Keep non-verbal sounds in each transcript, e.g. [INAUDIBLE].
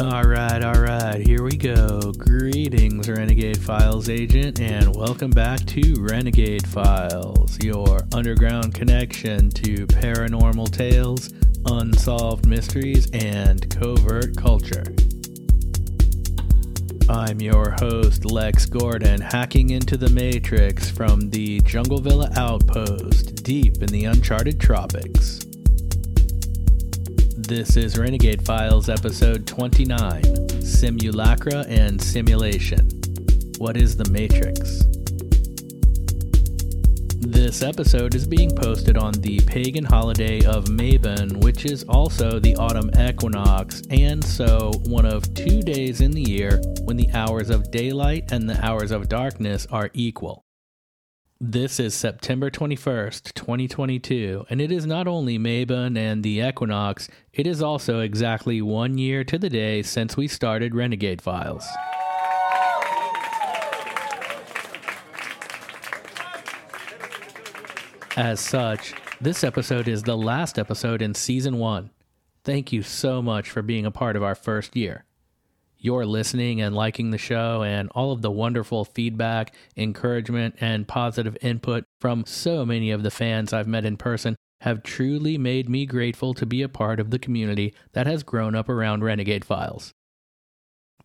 All right, all right, here we go. Greetings, Renegade Files agent, and welcome back to Renegade Files, your underground connection to paranormal tales, unsolved mysteries, and covert culture. I'm your host, Lex Gordon, hacking into the Matrix from the Jungle Villa outpost deep in the uncharted tropics. This is Renegade Files episode 29 Simulacra and Simulation. What is the Matrix? This episode is being posted on the pagan holiday of Mabon, which is also the autumn equinox, and so one of two days in the year when the hours of daylight and the hours of darkness are equal. This is September 21st, 2022, and it is not only Mabon and the equinox, it is also exactly one year to the day since we started Renegade Files. As such, this episode is the last episode in season one. Thank you so much for being a part of our first year your listening and liking the show and all of the wonderful feedback, encouragement, and positive input from so many of the fans I've met in person have truly made me grateful to be a part of the community that has grown up around Renegade Files.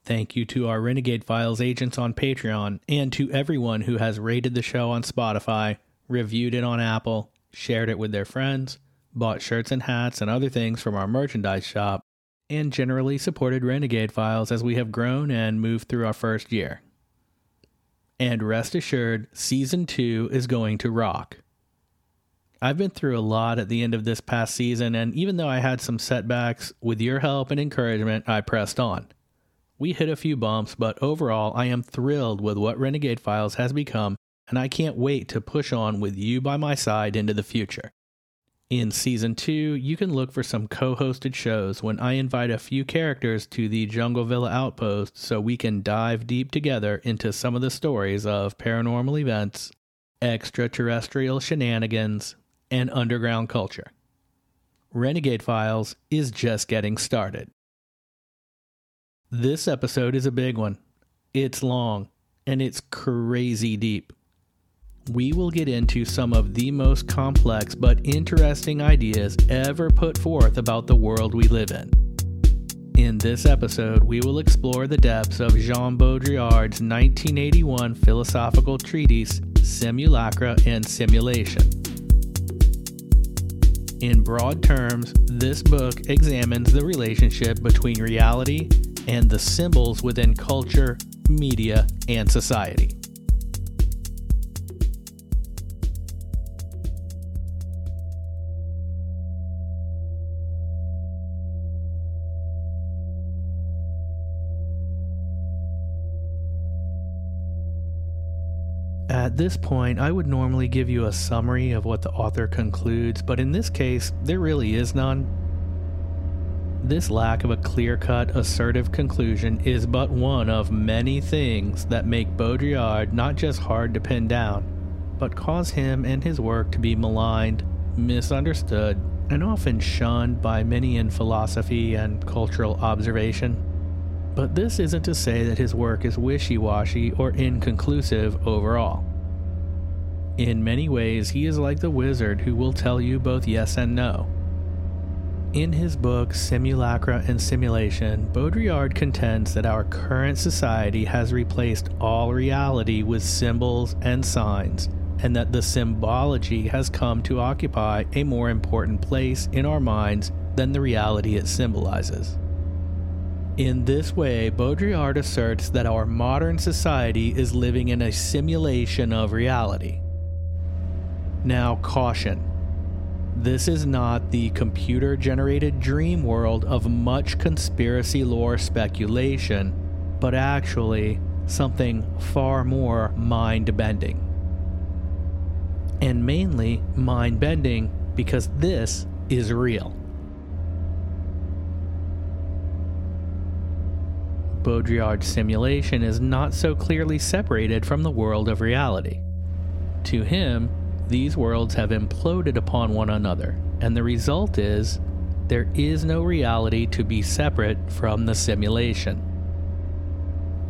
Thank you to our Renegade Files agents on Patreon and to everyone who has rated the show on Spotify, reviewed it on Apple, shared it with their friends, bought shirts and hats and other things from our merchandise shop, and generally supported Renegade Files as we have grown and moved through our first year. And rest assured, Season 2 is going to rock. I've been through a lot at the end of this past season, and even though I had some setbacks, with your help and encouragement, I pressed on. We hit a few bumps, but overall, I am thrilled with what Renegade Files has become, and I can't wait to push on with you by my side into the future. In season two, you can look for some co hosted shows when I invite a few characters to the Jungle Villa outpost so we can dive deep together into some of the stories of paranormal events, extraterrestrial shenanigans, and underground culture. Renegade Files is just getting started. This episode is a big one. It's long, and it's crazy deep we will get into some of the most complex but interesting ideas ever put forth about the world we live in. In this episode, we will explore the depths of Jean Baudrillard's 1981 philosophical treatise, Simulacra and Simulation. In broad terms, this book examines the relationship between reality and the symbols within culture, media, and society. At this point, I would normally give you a summary of what the author concludes, but in this case, there really is none. This lack of a clear cut, assertive conclusion is but one of many things that make Baudrillard not just hard to pin down, but cause him and his work to be maligned, misunderstood, and often shunned by many in philosophy and cultural observation. But this isn't to say that his work is wishy washy or inconclusive overall. In many ways, he is like the wizard who will tell you both yes and no. In his book Simulacra and Simulation, Baudrillard contends that our current society has replaced all reality with symbols and signs, and that the symbology has come to occupy a more important place in our minds than the reality it symbolizes. In this way, Baudrillard asserts that our modern society is living in a simulation of reality. Now, caution. This is not the computer generated dream world of much conspiracy lore speculation, but actually something far more mind bending. And mainly mind bending because this is real. Baudrillard's simulation is not so clearly separated from the world of reality. To him, these worlds have imploded upon one another, and the result is there is no reality to be separate from the simulation.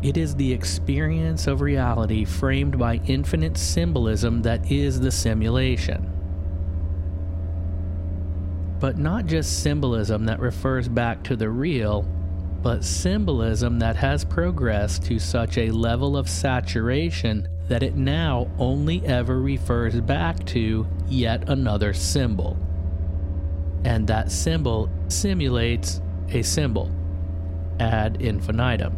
It is the experience of reality framed by infinite symbolism that is the simulation. But not just symbolism that refers back to the real, but symbolism that has progressed to such a level of saturation that it now only ever refers back to yet another symbol. And that symbol simulates a symbol ad infinitum.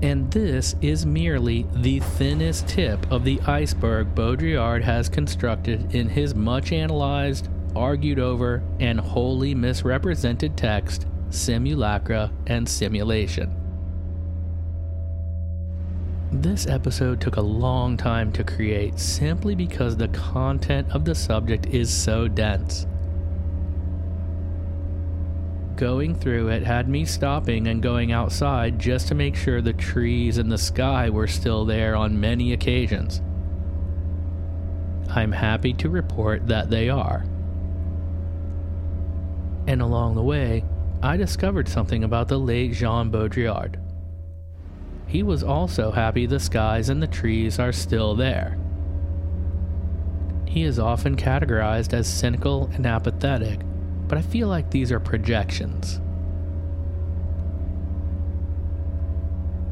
And this is merely the thinnest tip of the iceberg Baudrillard has constructed in his much analyzed, argued over, and wholly misrepresented text, Simulacra and Simulation. This episode took a long time to create simply because the content of the subject is so dense. Going through it had me stopping and going outside just to make sure the trees and the sky were still there on many occasions. I'm happy to report that they are. And along the way, I discovered something about the late Jean Baudrillard. He was also happy the skies and the trees are still there. He is often categorized as cynical and apathetic, but I feel like these are projections.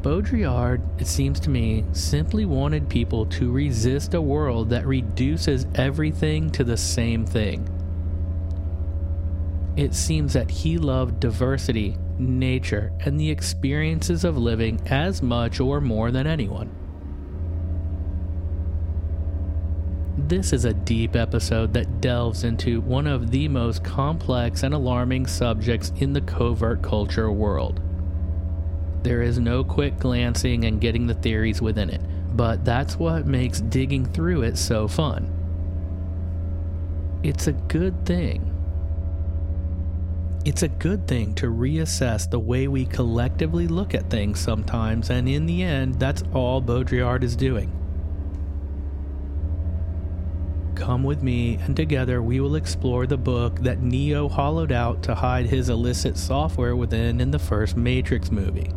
Baudrillard, it seems to me, simply wanted people to resist a world that reduces everything to the same thing. It seems that he loved diversity nature, and the experiences of living as much or more than anyone. This is a deep episode that delves into one of the most complex and alarming subjects in the covert culture world. There is no quick glancing and getting the theories within it, but that's what makes digging through it so fun. It's a good thing it's a good thing to reassess the way we collectively look at things sometimes, and in the end, that's all Baudrillard is doing. Come with me, and together we will explore the book that Neo hollowed out to hide his illicit software within in the first Matrix movie.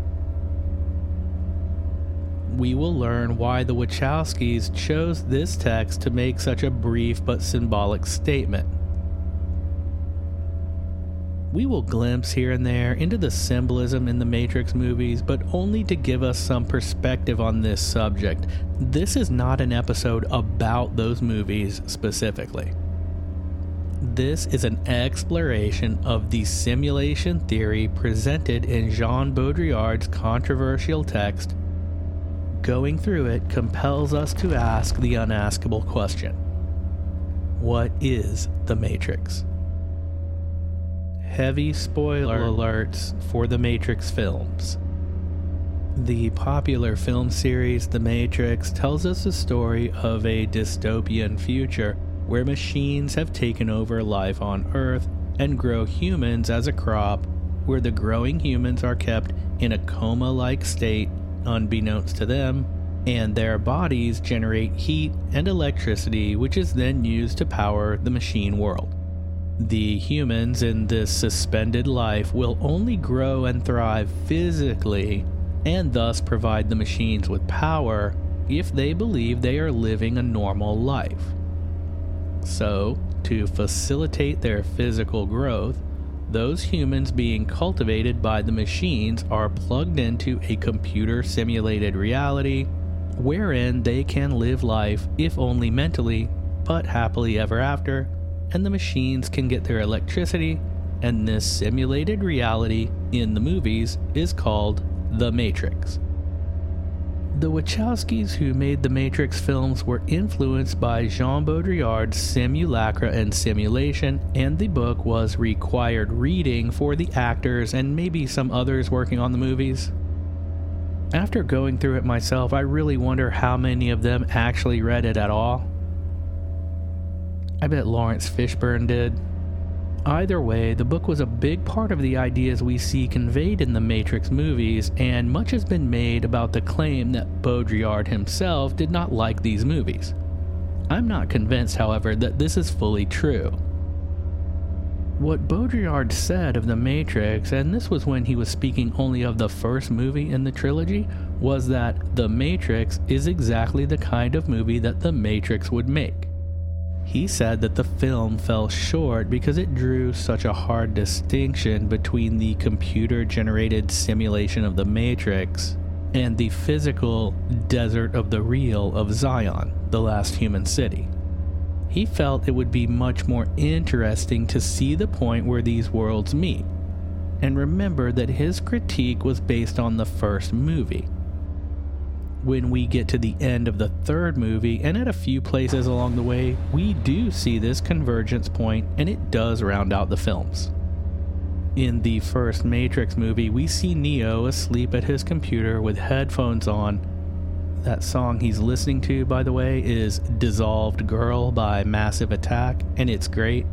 We will learn why the Wachowskis chose this text to make such a brief but symbolic statement we will glimpse here and there into the symbolism in the Matrix movies, but only to give us some perspective on this subject. This is not an episode about those movies specifically. This is an exploration of the simulation theory presented in Jean Baudrillard's controversial text. Going through it compels us to ask the unaskable question What is the Matrix? Heavy spoiler alerts for the Matrix films. The popular film series The Matrix tells us the story of a dystopian future where machines have taken over life on Earth and grow humans as a crop, where the growing humans are kept in a coma like state, unbeknownst to them, and their bodies generate heat and electricity, which is then used to power the machine world. The humans in this suspended life will only grow and thrive physically, and thus provide the machines with power if they believe they are living a normal life. So, to facilitate their physical growth, those humans being cultivated by the machines are plugged into a computer simulated reality wherein they can live life, if only mentally, but happily ever after and the machines can get their electricity, and this simulated reality in the movies is called The Matrix. The Wachowskis who made the Matrix films were influenced by Jean Baudrillard's Simulacra and Simulation, and the book was required reading for the actors and maybe some others working on the movies. After going through it myself, I really wonder how many of them actually read it at all. I bet Laurence Fishburne did. Either way, the book was a big part of the ideas we see conveyed in the Matrix movies, and much has been made about the claim that Baudrillard himself did not like these movies. I'm not convinced, however, that this is fully true. What Baudrillard said of The Matrix, and this was when he was speaking only of the first movie in the trilogy, was that The Matrix is exactly the kind of movie that The Matrix would make. He said that the film fell short because it drew such a hard distinction between the computer generated simulation of the Matrix and the physical desert of the real of Zion, the last human city. He felt it would be much more interesting to see the point where these worlds meet. And remember that his critique was based on the first movie when we get to the end of the third movie, and at a few places along the way, we do see this convergence point, and it does round out the films. In the first Matrix movie, we see Neo asleep at his computer with headphones on. That song he's listening to, by the way, is Dissolved Girl by Massive Attack, and it's great.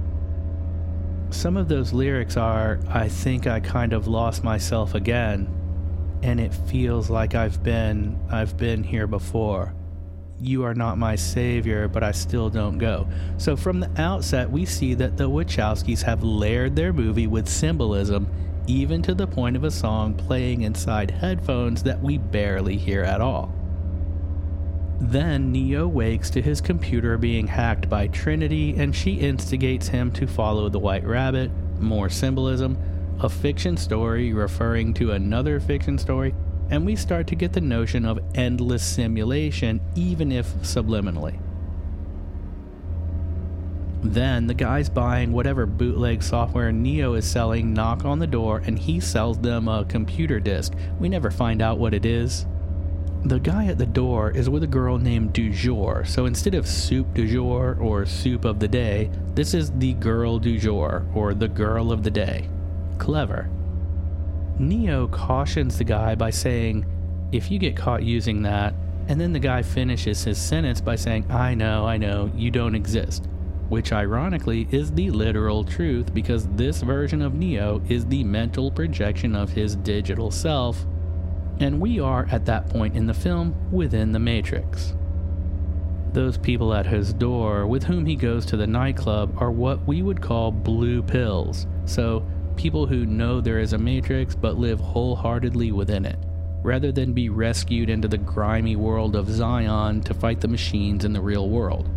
Some of those lyrics are, I think I kind of lost myself again, and it feels like I've been I've been here before. You are not my savior, but I still don't go. So from the outset, we see that the Wachowskis have layered their movie with symbolism, even to the point of a song playing inside headphones that we barely hear at all. Then Neo wakes to his computer being hacked by Trinity, and she instigates him to follow the White Rabbit. More symbolism a fiction story referring to another fiction story, and we start to get the notion of endless simulation, even if subliminally. Then the guys buying whatever bootleg software Neo is selling knock on the door and he sells them a computer disk. We never find out what it is. The guy at the door is with a girl named Du Jour, so instead of soup du jour or soup of the day, this is the girl du jour or the girl of the day clever. Neo cautions the guy by saying, If you get caught using that, and then the guy finishes his sentence by saying, I know, I know, you don't exist. Which ironically is the literal truth because this version of Neo is the mental projection of his digital self, and we are at that point in the film within the Matrix. Those people at his door with whom he goes to the nightclub are what we would call blue pills. So people who know there is a matrix but live wholeheartedly within it, rather than be rescued into the grimy world of Zion to fight the machines in the real world.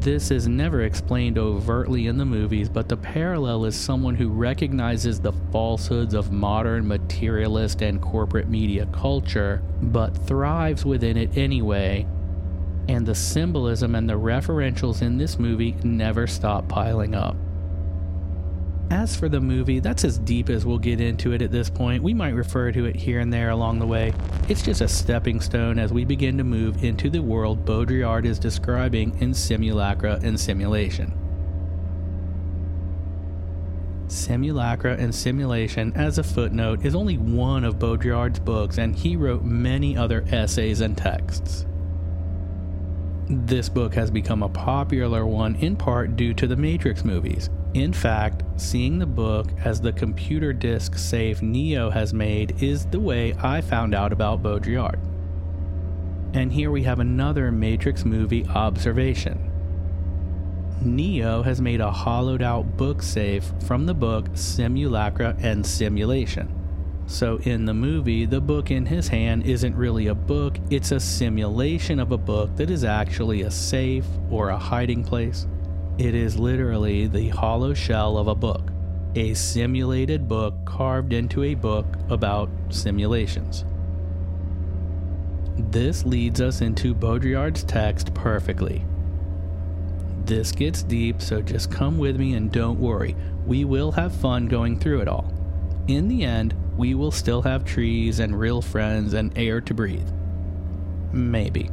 This is never explained overtly in the movies, but the parallel is someone who recognizes the falsehoods of modern materialist and corporate media culture, but thrives within it anyway. And the symbolism and the referentials in this movie never stop piling up. As for the movie, that's as deep as we'll get into it at this point. We might refer to it here and there along the way. It's just a stepping stone as we begin to move into the world Baudrillard is describing in Simulacra and Simulation. Simulacra and Simulation, as a footnote, is only one of Baudrillard's books, and he wrote many other essays and texts. This book has become a popular one in part due to the Matrix movies. In fact, seeing the book as the computer disk safe Neo has made is the way I found out about Baudrillard. And here we have another Matrix movie observation. Neo has made a hollowed out book safe from the book Simulacra and Simulation. So in the movie, the book in his hand isn't really a book, it's a simulation of a book that is actually a safe or a hiding place. It is literally the hollow shell of a book, a simulated book carved into a book about simulations. This leads us into Baudrillard's text perfectly. This gets deep, so just come with me and don't worry. We will have fun going through it all. In the end, we will still have trees and real friends and air to breathe. Maybe.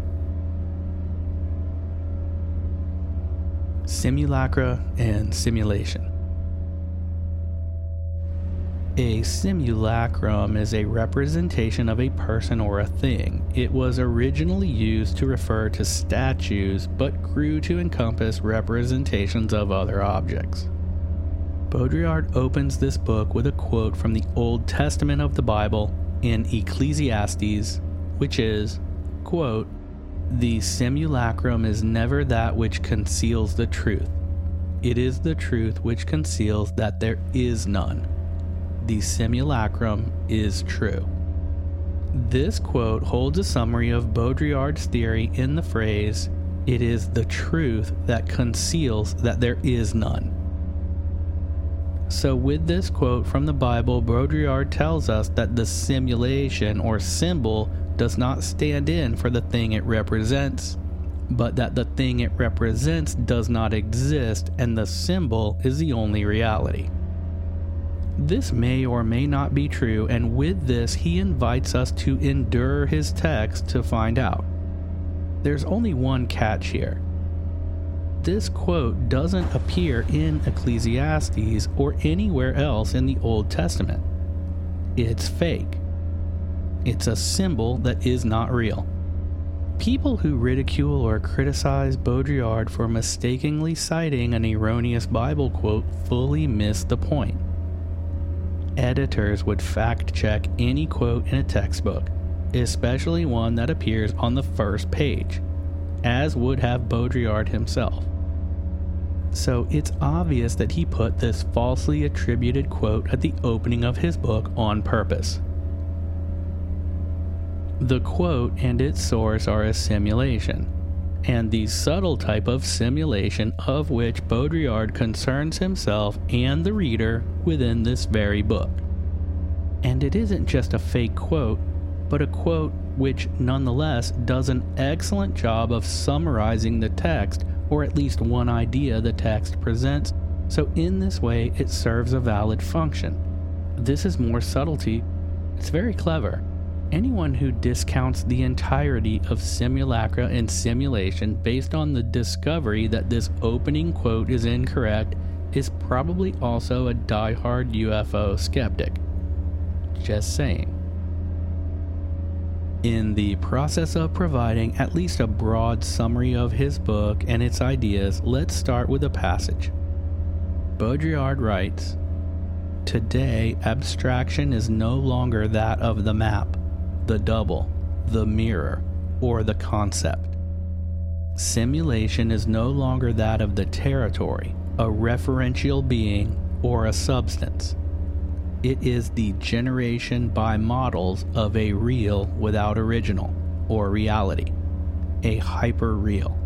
Simulacra and Simulation. A simulacrum is a representation of a person or a thing. It was originally used to refer to statues, but grew to encompass representations of other objects. Baudrillard opens this book with a quote from the Old Testament of the Bible in Ecclesiastes, which is, quote, The simulacrum is never that which conceals the truth. it is the truth which conceals that there is none. The simulacrum is true. This quote holds a summary of Baudrillard's theory in the phrase, It is the truth that conceals that there is none. So, with this quote from the Bible, Baudrillard tells us that the simulation or symbol does not stand in for the thing it represents, but that the thing it represents does not exist and the symbol is the only reality. This may or may not be true, and with this, he invites us to endure his text to find out. There's only one catch here this quote doesn't appear in Ecclesiastes or anywhere else in the Old Testament. It's fake. It's a symbol that is not real. People who ridicule or criticize Baudrillard for mistakenly citing an erroneous Bible quote fully miss the point. Editors would fact check any quote in a textbook, especially one that appears on the first page, as would have Baudrillard himself so it's obvious that he put this falsely attributed quote at the opening of his book on purpose. The quote and its source are a simulation, and the subtle type of simulation of which Baudrillard concerns himself and the reader within this very book. And it isn't just a fake quote, but a quote which nonetheless does an excellent job of summarizing the text or at least one idea the text presents, so in this way it serves a valid function. This is more subtlety. It's very clever. Anyone who discounts the entirety of simulacra and simulation based on the discovery that this opening quote is incorrect is probably also a die-hard UFO skeptic. Just saying. In the process of providing at least a broad summary of his book and its ideas, let's start with a passage. Baudrillard writes Today, abstraction is no longer that of the map, the double, the mirror, or the concept. Simulation is no longer that of the territory, a referential being, or a substance. It is the generation by models of a real without original, or reality, a hyper real.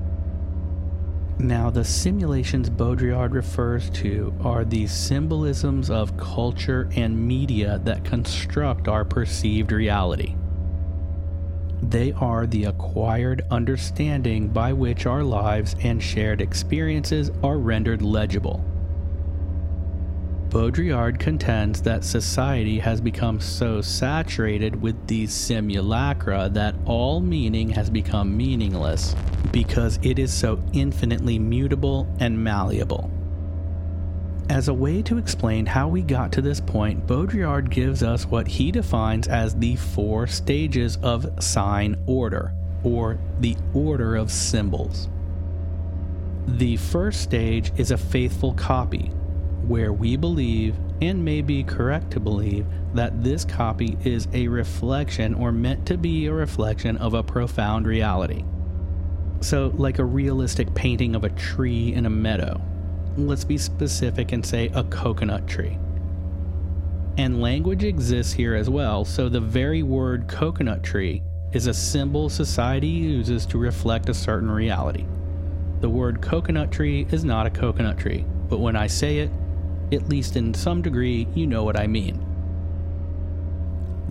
Now, the simulations Baudrillard refers to are the symbolisms of culture and media that construct our perceived reality. They are the acquired understanding by which our lives and shared experiences are rendered legible. Baudrillard contends that society has become so saturated with these simulacra that all meaning has become meaningless because it is so infinitely mutable and malleable. As a way to explain how we got to this point, Baudrillard gives us what he defines as the four stages of sign order, or the order of symbols. The first stage is a faithful copy, where we believe and may be correct to believe that this copy is a reflection or meant to be a reflection of a profound reality. So, like a realistic painting of a tree in a meadow. Let's be specific and say a coconut tree. And language exists here as well, so the very word coconut tree is a symbol society uses to reflect a certain reality. The word coconut tree is not a coconut tree, but when I say it, at least in some degree, you know what I mean.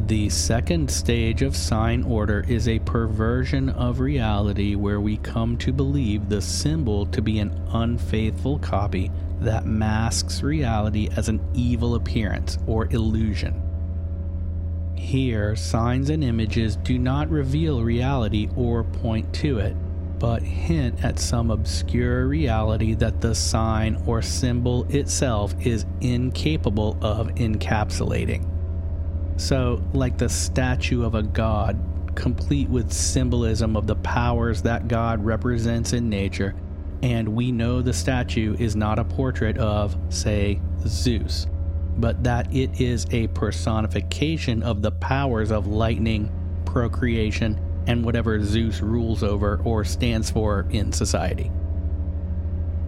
The second stage of sign order is a perversion of reality where we come to believe the symbol to be an unfaithful copy that masks reality as an evil appearance or illusion. Here, signs and images do not reveal reality or point to it, but hint at some obscure reality that the sign or symbol itself is incapable of encapsulating. So, like the statue of a god, complete with symbolism of the powers that God represents in nature, and we know the statue is not a portrait of, say, Zeus, but that it is a personification of the powers of lightning, procreation, and whatever Zeus rules over or stands for in society.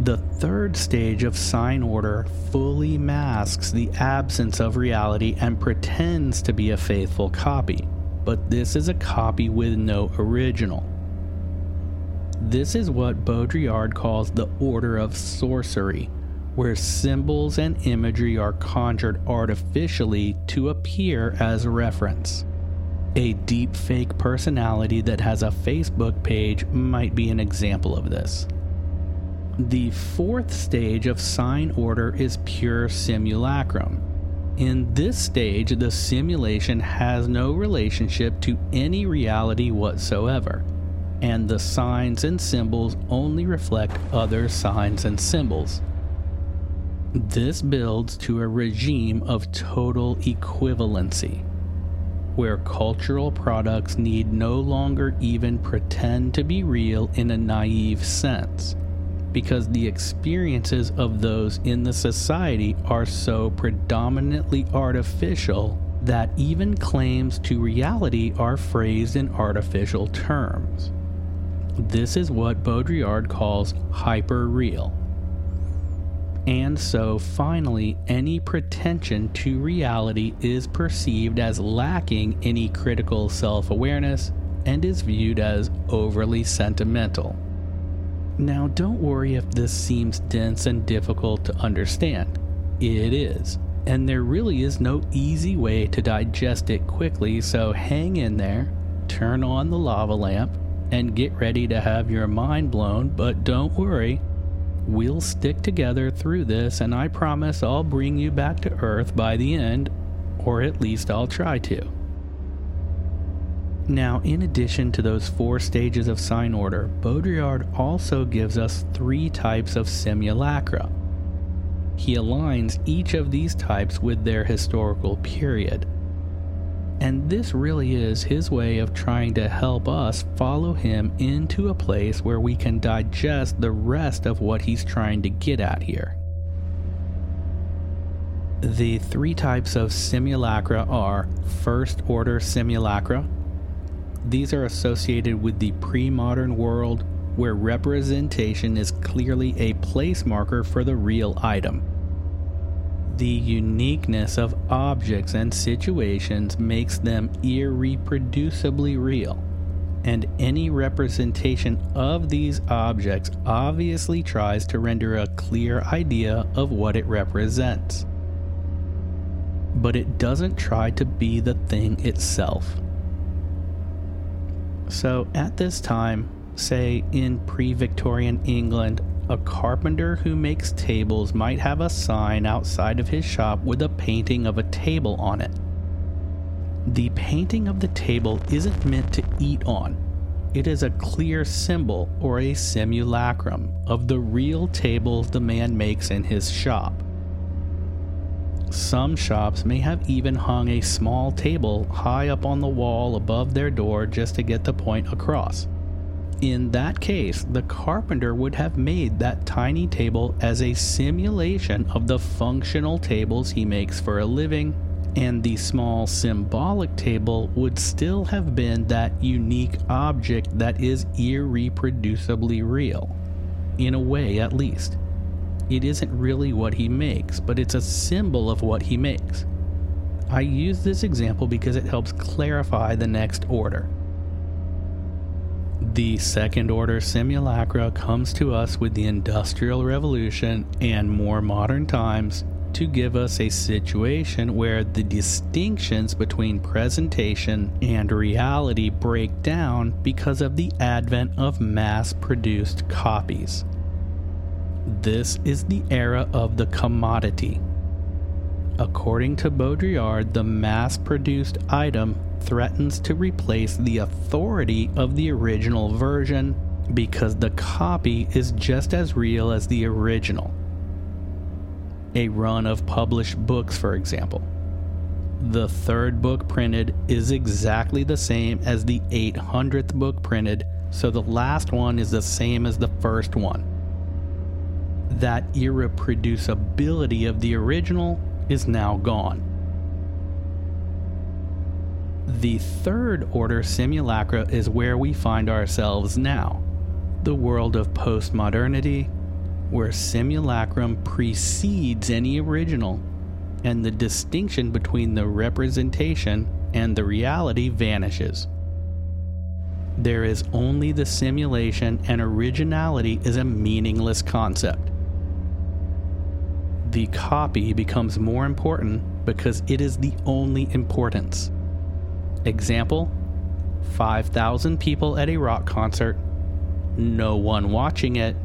The third stage of sign order fully masks the absence of reality and pretends to be a faithful copy, but this is a copy with no original. This is what Baudrillard calls the order of sorcery, where symbols and imagery are conjured artificially to appear as reference. A deep fake personality that has a Facebook page might be an example of this. The fourth stage of sign order is pure simulacrum. In this stage, the simulation has no relationship to any reality whatsoever, and the signs and symbols only reflect other signs and symbols. This builds to a regime of total equivalency, where cultural products need no longer even pretend to be real in a naive sense because the experiences of those in the society are so predominantly artificial that even claims to reality are phrased in artificial terms. This is what Baudrillard calls hyper real. And so, finally, any pretension to reality is perceived as lacking any critical self awareness and is viewed as overly sentimental. Now, don't worry if this seems dense and difficult to understand. It is. And there really is no easy way to digest it quickly, so hang in there, turn on the lava lamp, and get ready to have your mind blown. But don't worry, we'll stick together through this, and I promise I'll bring you back to Earth by the end, or at least I'll try to. Now, in addition to those four stages of sign order, Baudrillard also gives us three types of simulacra. He aligns each of these types with their historical period. And this really is his way of trying to help us follow him into a place where we can digest the rest of what he's trying to get at here. The three types of simulacra are first order simulacra, these are associated with the pre modern world where representation is clearly a place marker for the real item. The uniqueness of objects and situations makes them irreproducibly real, and any representation of these objects obviously tries to render a clear idea of what it represents. But it doesn't try to be the thing itself. So at this time, say in pre Victorian England, a carpenter who makes tables might have a sign outside of his shop with a painting of a table on it. The painting of the table isn't meant to eat on. It is a clear symbol or a simulacrum of the real table the man makes in his shop. Some shops may have even hung a small table high up on the wall above their door just to get the point across. In that case, the carpenter would have made that tiny table as a simulation of the functional tables he makes for a living, and the small symbolic table would still have been that unique object that is irreproducibly real. In a way, at least it isn't really what he makes, but it's a symbol of what he makes. I use this example because it helps clarify the next order. The second order simulacra comes to us with the Industrial Revolution and more modern times to give us a situation where the distinctions between presentation and reality break down because of the advent of mass produced copies. This is the era of the commodity. According to Baudrillard, the mass produced item threatens to replace the authority of the original version because the copy is just as real as the original. A run of published books, for example. The third book printed is exactly the same as the 800th book printed, so the last one is the same as the first one that irreproducibility of the original is now gone. The third order simulacra is where we find ourselves now the world of postmodernity, where simulacrum precedes any original, and the distinction between the representation and the reality vanishes. There is only the simulation, and originality is a meaningless concept. The copy becomes more important because it is the only importance. Example 5,000 people at a rock concert, no one watching it,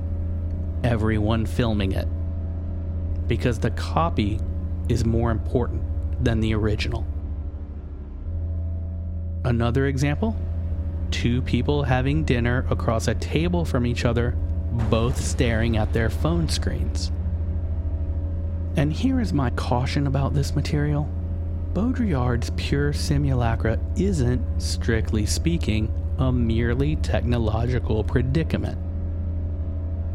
everyone filming it. Because the copy is more important than the original. Another example two people having dinner across a table from each other, both staring at their phone screens. And here is my caution about this material Baudrillard's pure simulacra isn't, strictly speaking, a merely technological predicament.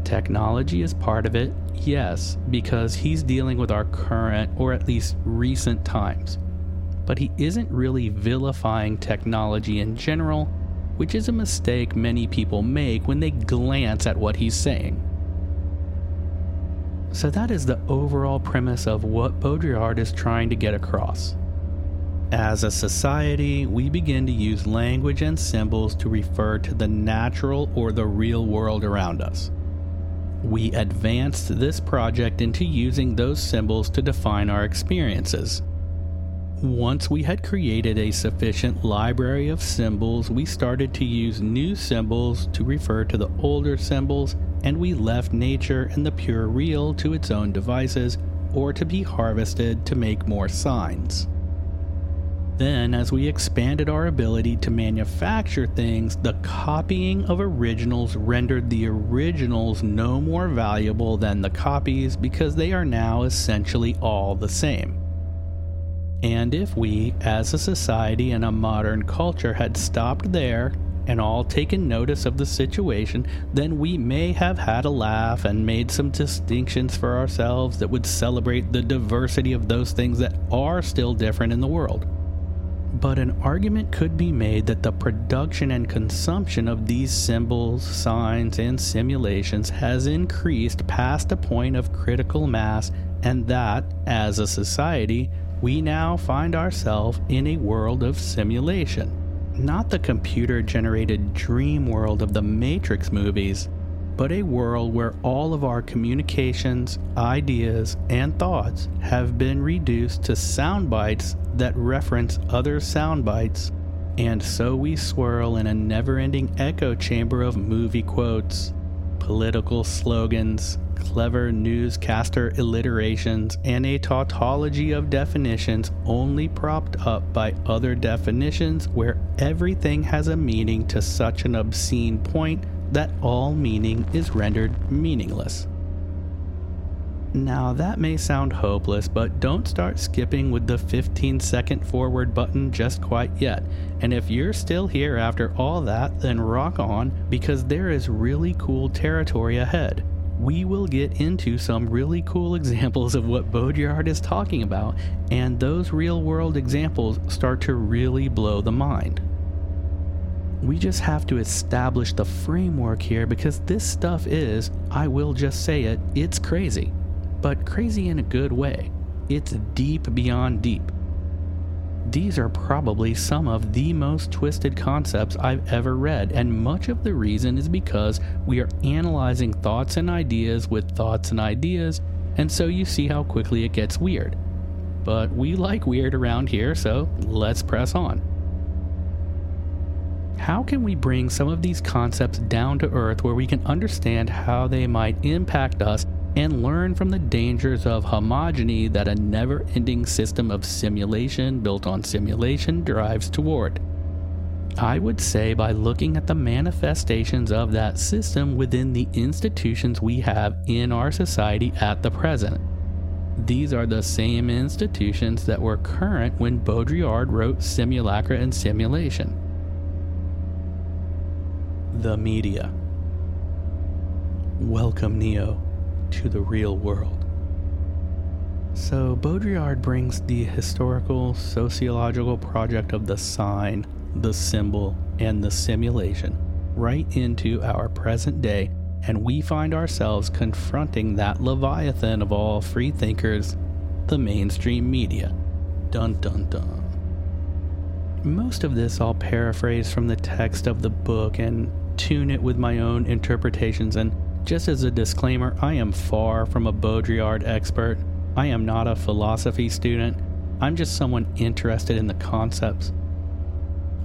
Technology is part of it, yes, because he's dealing with our current or at least recent times. But he isn't really vilifying technology in general, which is a mistake many people make when they glance at what he's saying. So, that is the overall premise of what Baudrillard is trying to get across. As a society, we begin to use language and symbols to refer to the natural or the real world around us. We advanced this project into using those symbols to define our experiences. Once we had created a sufficient library of symbols, we started to use new symbols to refer to the older symbols, and we left nature and the pure real to its own devices or to be harvested to make more signs. Then, as we expanded our ability to manufacture things, the copying of originals rendered the originals no more valuable than the copies because they are now essentially all the same. And if we, as a society and a modern culture, had stopped there and all taken notice of the situation, then we may have had a laugh and made some distinctions for ourselves that would celebrate the diversity of those things that are still different in the world but an argument could be made that the production and consumption of these symbols, signs, and simulations has increased past a point of critical mass, and that, as a society, we now find ourselves in a world of simulation. Not the computer generated dream world of the Matrix movies, but a world where all of our communications, ideas, and thoughts have been reduced to sound bites that reference other sound bites, and so we swirl in a never ending echo chamber of movie quotes, political slogans, clever newscaster alliterations, and a tautology of definitions only propped up by other definitions where everything has a meaning to such an obscene point that all meaning is rendered meaningless. Now, that may sound hopeless, but don't start skipping with the 15 second forward button just quite yet. And if you're still here after all that, then rock on because there is really cool territory ahead. We will get into some really cool [LAUGHS] examples of what Baudrillard is talking about, and those real world examples start to really blow the mind. We just have to establish the framework here because this stuff is, I will just say it, it's crazy. But crazy in a good way. It's deep beyond deep. These are probably some of the most twisted concepts I've ever read, and much of the reason is because we are analyzing thoughts and ideas with thoughts and ideas, and so you see how quickly it gets weird. But we like weird around here, so let's press on. How can we bring some of these concepts down to earth where we can understand how they might impact us and learn from the dangers of homogeny that a never ending system of simulation built on simulation drives toward? I would say by looking at the manifestations of that system within the institutions we have in our society at the present. These are the same institutions that were current when Baudrillard wrote Simulacra and Simulation the media. Welcome, Neo, to the real world. So, Baudrillard brings the historical, sociological project of the sign, the symbol, and the simulation right into our present day and we find ourselves confronting that leviathan of all free thinkers, the mainstream media. Dun dun dun. Most of this I'll paraphrase from the text of the book and tune it with my own interpretations. And just as a disclaimer, I am far from a Baudrillard expert. I am not a philosophy student. I'm just someone interested in the concepts.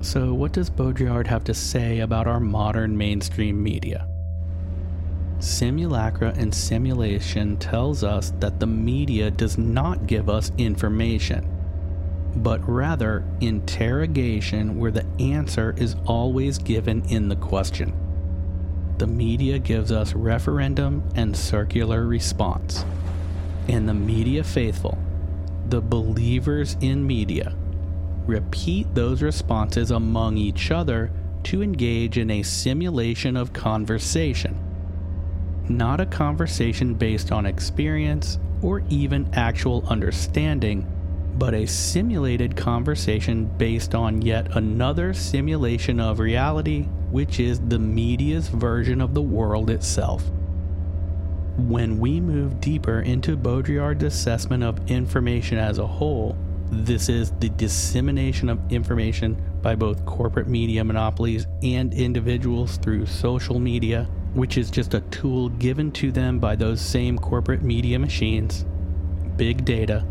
So, what does Baudrillard have to say about our modern mainstream media? Simulacra and simulation tells us that the media does not give us information, but rather interrogation where the answer is always given in the question. The media gives us referendum and circular response. And the media faithful, the believers in media, repeat those responses among each other to engage in a simulation of conversation not a conversation based on experience or even actual understanding, but a simulated conversation based on yet another simulation of reality, which is the media's version of the world itself. When we move deeper into Baudrillard's assessment of information as a whole, this is the dissemination of information by both corporate media monopolies and individuals through social media, which is just a tool given to them by those same corporate media machines, big data,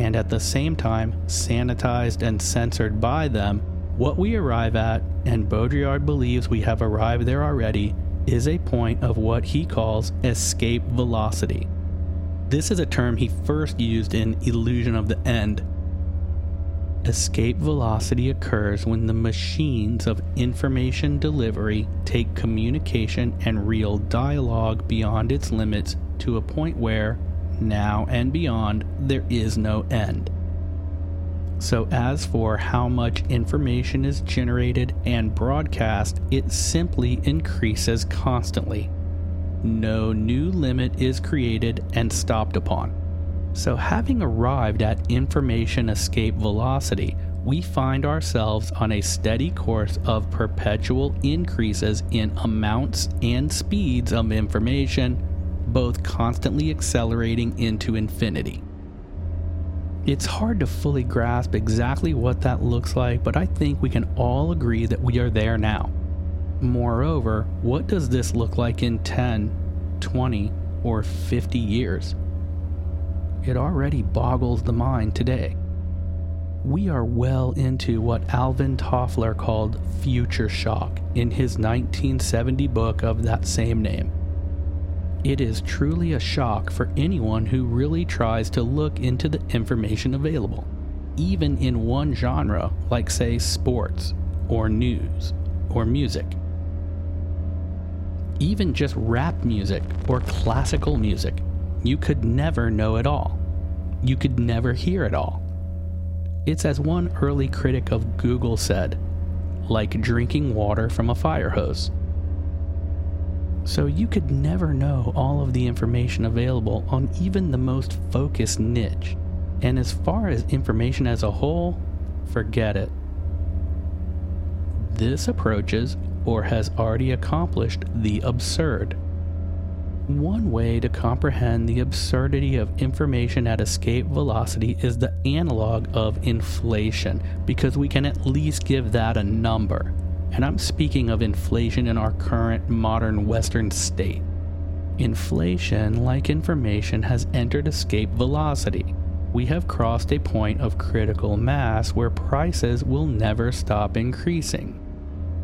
and at the same time sanitized and censored by them, what we arrive at, and Baudrillard believes we have arrived there already, is a point of what he calls escape velocity. This is a term he first used in Illusion of the End, Escape velocity occurs when the machines of information delivery take communication and real dialogue beyond its limits to a point where, now and beyond, there is no end. So, as for how much information is generated and broadcast, it simply increases constantly. No new limit is created and stopped upon. So, having arrived at information escape velocity, we find ourselves on a steady course of perpetual increases in amounts and speeds of information, both constantly accelerating into infinity. It's hard to fully grasp exactly what that looks like, but I think we can all agree that we are there now. Moreover, what does this look like in 10, 20, or 50 years? it already boggles the mind today. We are well into what Alvin Toffler called future shock in his 1970 book of that same name. It is truly a shock for anyone who really tries to look into the information available, even in one genre, like, say, sports, or news, or music. Even just rap music or classical music you could never know it all. You could never hear it all. It's as one early critic of Google said, like drinking water from a fire hose. So you could never know all of the information available on even the most focused niche. And as far as information as a whole, forget it. This approaches, or has already accomplished, the absurd. One way to comprehend the absurdity of information at escape velocity is the analog of inflation, because we can at least give that a number. And I'm speaking of inflation in our current modern Western state. Inflation, like information, has entered escape velocity. We have crossed a point of critical mass where prices will never stop increasing.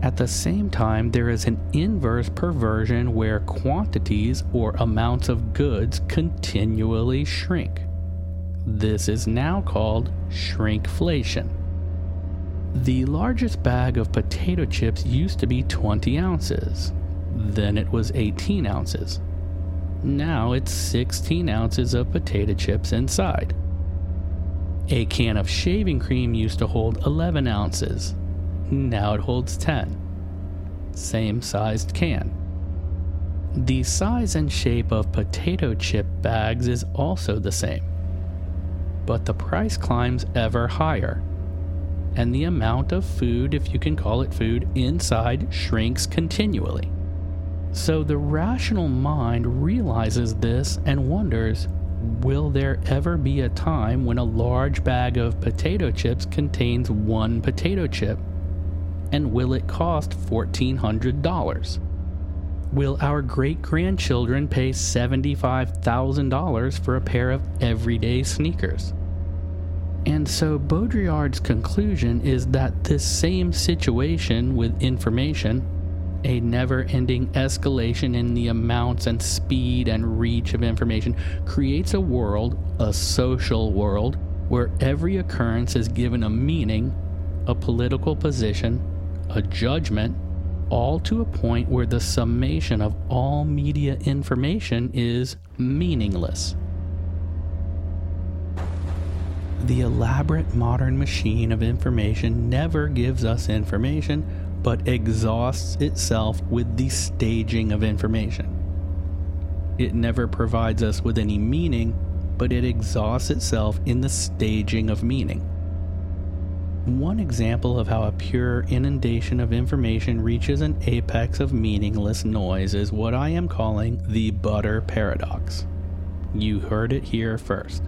At the same time, there is an inverse perversion where quantities or amounts of goods continually shrink. This is now called shrinkflation. The largest bag of potato chips used to be 20 ounces. Then it was 18 ounces. Now it's 16 ounces of potato chips inside. A can of shaving cream used to hold 11 ounces. Now it holds 10. Same sized can. The size and shape of potato chip bags is also the same. But the price climbs ever higher. And the amount of food, if you can call it food, inside shrinks continually. So the rational mind realizes this and wonders will there ever be a time when a large bag of potato chips contains one potato chip? And will it cost $1,400? Will our great grandchildren pay $75,000 for a pair of everyday sneakers? And so Baudrillard's conclusion is that this same situation with information, a never ending escalation in the amounts and speed and reach of information, creates a world, a social world, where every occurrence is given a meaning, a political position, a judgment, all to a point where the summation of all media information is meaningless. The elaborate modern machine of information never gives us information, but exhausts itself with the staging of information. It never provides us with any meaning, but it exhausts itself in the staging of meaning. One example of how a pure inundation of information reaches an apex of meaningless noise is what I am calling the butter paradox. You heard it here first.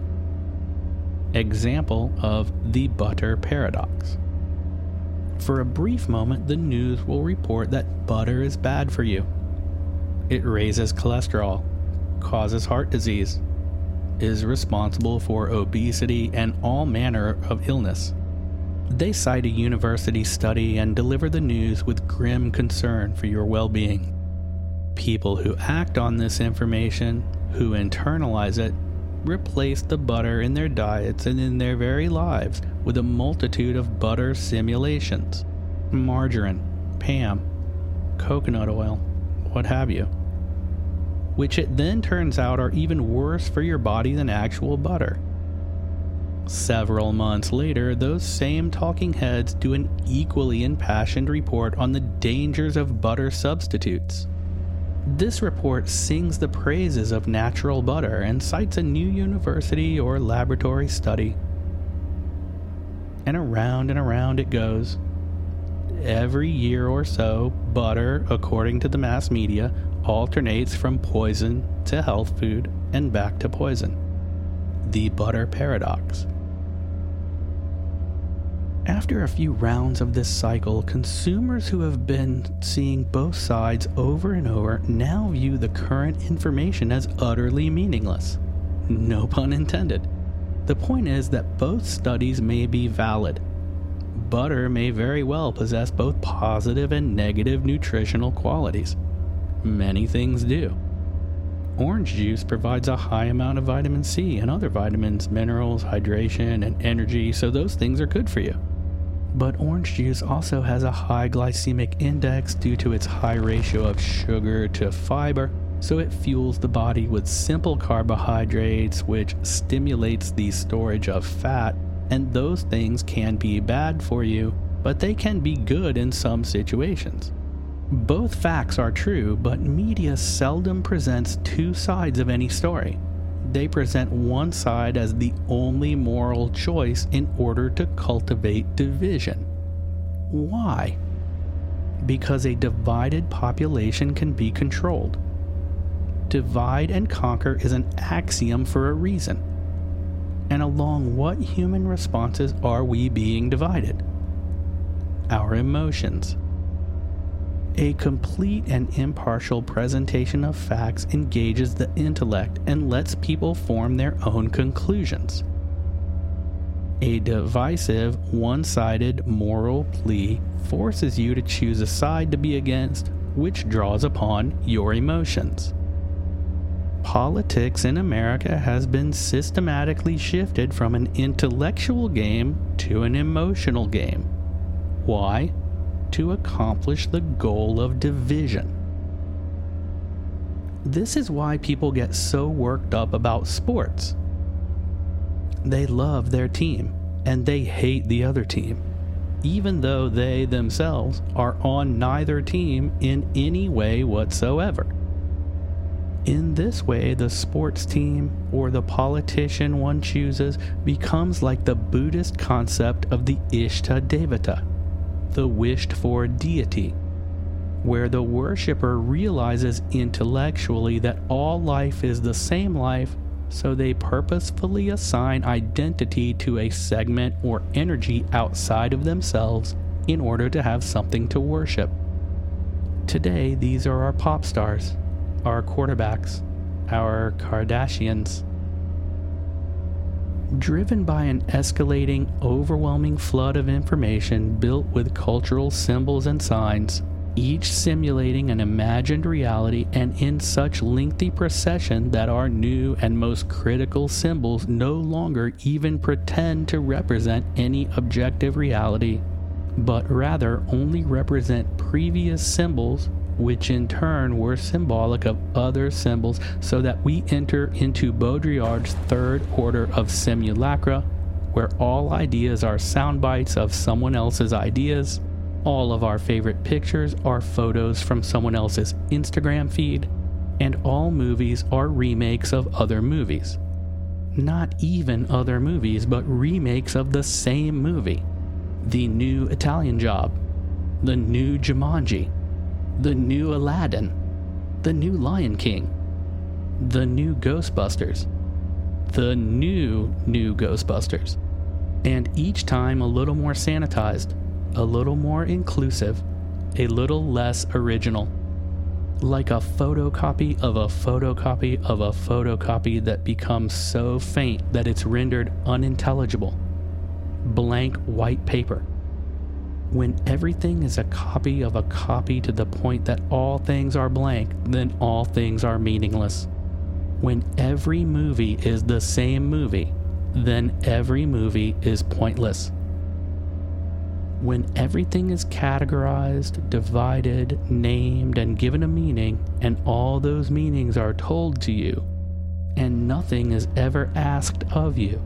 Example of the butter paradox. For a brief moment, the news will report that butter is bad for you. It raises cholesterol, causes heart disease, is responsible for obesity and all manner of illness. They cite a university study and deliver the news with grim concern for your well being. People who act on this information, who internalize it, replace the butter in their diets and in their very lives with a multitude of butter simulations margarine, Pam, coconut oil, what have you. Which it then turns out are even worse for your body than actual butter. Several months later, those same talking heads do an equally impassioned report on the dangers of butter substitutes. This report sings the praises of natural butter and cites a new university or laboratory study. And around and around it goes. Every year or so, butter, according to the mass media, alternates from poison to health food and back to poison. The butter paradox. After a few rounds of this cycle, consumers who have been seeing both sides over and over now view the current information as utterly meaningless. No pun intended. The point is that both studies may be valid. Butter may very well possess both positive and negative nutritional qualities. Many things do. Orange juice provides a high amount of vitamin C and other vitamins, minerals, hydration, and energy, so those things are good for you. But orange juice also has a high glycemic index due to its high ratio of sugar to fiber, so it fuels the body with simple carbohydrates, which stimulates the storage of fat, and those things can be bad for you, but they can be good in some situations. Both facts are true, but media seldom presents two sides of any story they present one side as the only moral choice in order to cultivate division. Why? Because a divided population can be controlled. Divide and conquer is an axiom for a reason. And along what human responses are we being divided? Our emotions. A complete and impartial presentation of facts engages the intellect and lets people form their own conclusions. A divisive, one sided moral plea forces you to choose a side to be against, which draws upon your emotions. Politics in America has been systematically shifted from an intellectual game to an emotional game. Why? To accomplish the goal of division. This is why people get so worked up about sports. They love their team and they hate the other team, even though they themselves are on neither team in any way whatsoever. In this way, the sports team or the politician one chooses becomes like the Buddhist concept of the Ishta Devata the wished for deity. where the worshiper realizes intellectually that all life is the same life, so they purposefully assign identity to a segment or energy outside of themselves in order to have something to worship. Today, these are our pop stars, our quarterbacks, our Kardashians. Driven by an escalating, overwhelming flood of information built with cultural symbols and signs, each simulating an imagined reality and in such lengthy procession that our new and most critical symbols no longer even pretend to represent any objective reality, but rather only represent previous symbols which in turn were symbolic of other symbols, so that we enter into Baudrillard's third order of simulacra, where all ideas are sound bites of someone else's ideas, all of our favorite pictures are photos from someone else's Instagram feed, and all movies are remakes of other movies. Not even other movies, but remakes of the same movie. The new Italian Job, the new Jumanji, the new Aladdin, the new Lion King, the new Ghostbusters, the new new Ghostbusters, and each time a little more sanitized, a little more inclusive, a little less original. Like a photocopy of a photocopy of a photocopy that becomes so faint that it's rendered unintelligible. Blank white paper when everything is a copy of a copy to the point that all things are blank, then all things are meaningless. When every movie is the same movie, then every movie is pointless. When everything is categorized, divided, named, and given a meaning, and all those meanings are told to you, and nothing is ever asked of you,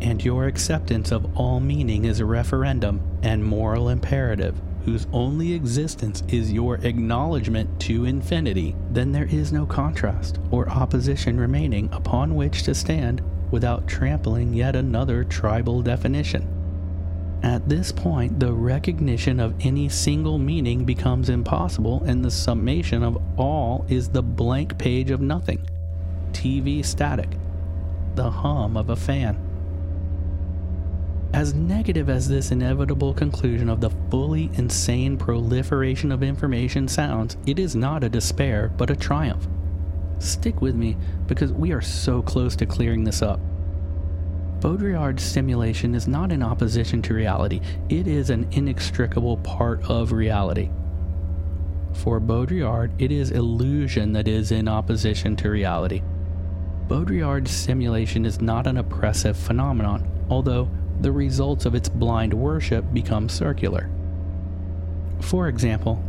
and your acceptance of all meaning is a referendum and moral imperative whose only existence is your acknowledgement to infinity, then there is no contrast or opposition remaining upon which to stand without trampling yet another tribal definition. At this point, the recognition of any single meaning becomes impossible, and the summation of all is the blank page of nothing. TV static, the hum of a fan. As negative as this inevitable conclusion of the fully insane proliferation of information sounds, it is not a despair, but a triumph. Stick with me, because we are so close to clearing this up. Baudrillard's simulation is not in opposition to reality, it is an inextricable part of reality. For Baudrillard, it is illusion that is in opposition to reality. Baudrillard's simulation is not an oppressive phenomenon, although the results of its blind worship become circular. For example,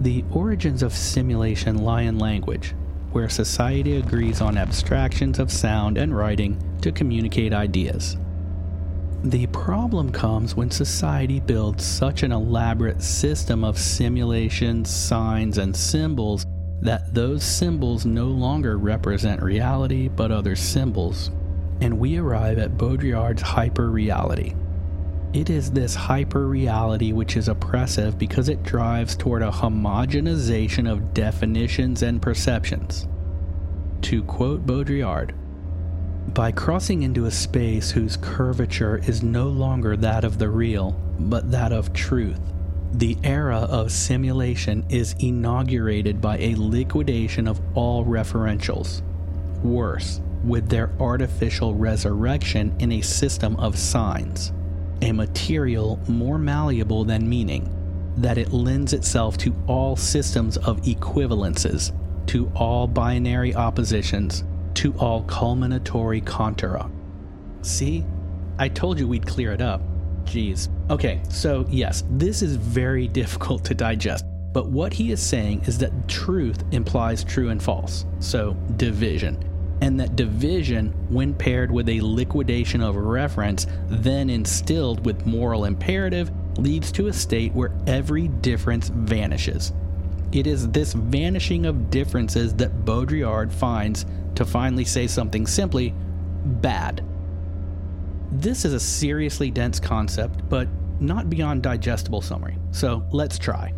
the origins of simulation lie in language, where society agrees on abstractions of sound and writing to communicate ideas. The problem comes when society builds such an elaborate system of simulations, signs, and symbols that those symbols no longer represent reality but other symbols and we arrive at Baudrillard's hyper reality. It is this hyper reality which is oppressive because it drives toward a homogenization of definitions and perceptions. To quote Baudrillard, by crossing into a space whose curvature is no longer that of the real, but that of truth, the era of simulation is inaugurated by a liquidation of all referentials. Worse, with their artificial resurrection in a system of signs, a material more malleable than meaning, that it lends itself to all systems of equivalences, to all binary oppositions, to all culminatory contura. See? I told you we'd clear it up. Geez. Okay, so yes, this is very [LAUGHS] difficult to digest. But what he is saying is that truth implies true and false. So, division and that division, when paired with a liquidation of reference, then instilled with moral imperative, leads to a state where every difference vanishes. It is this vanishing of differences that Baudrillard finds to finally say something simply bad. This is a seriously dense concept, but not beyond digestible summary, so let's try.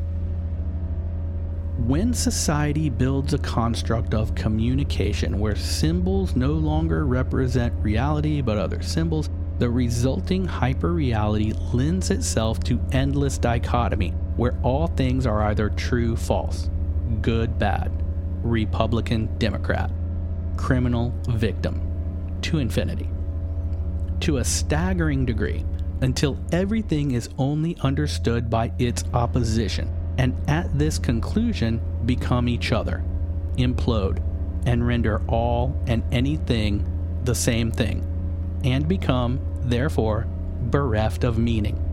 When society builds a construct of communication where symbols no longer represent reality but other symbols, the resulting hyperreality lends itself to endless dichotomy where all things are either true false, good bad, Republican Democrat, criminal victim, to infinity. To a staggering degree, until everything is only understood by its opposition, and at this conclusion become each other, implode, and render all and anything the same thing, and become, therefore, bereft of meaning.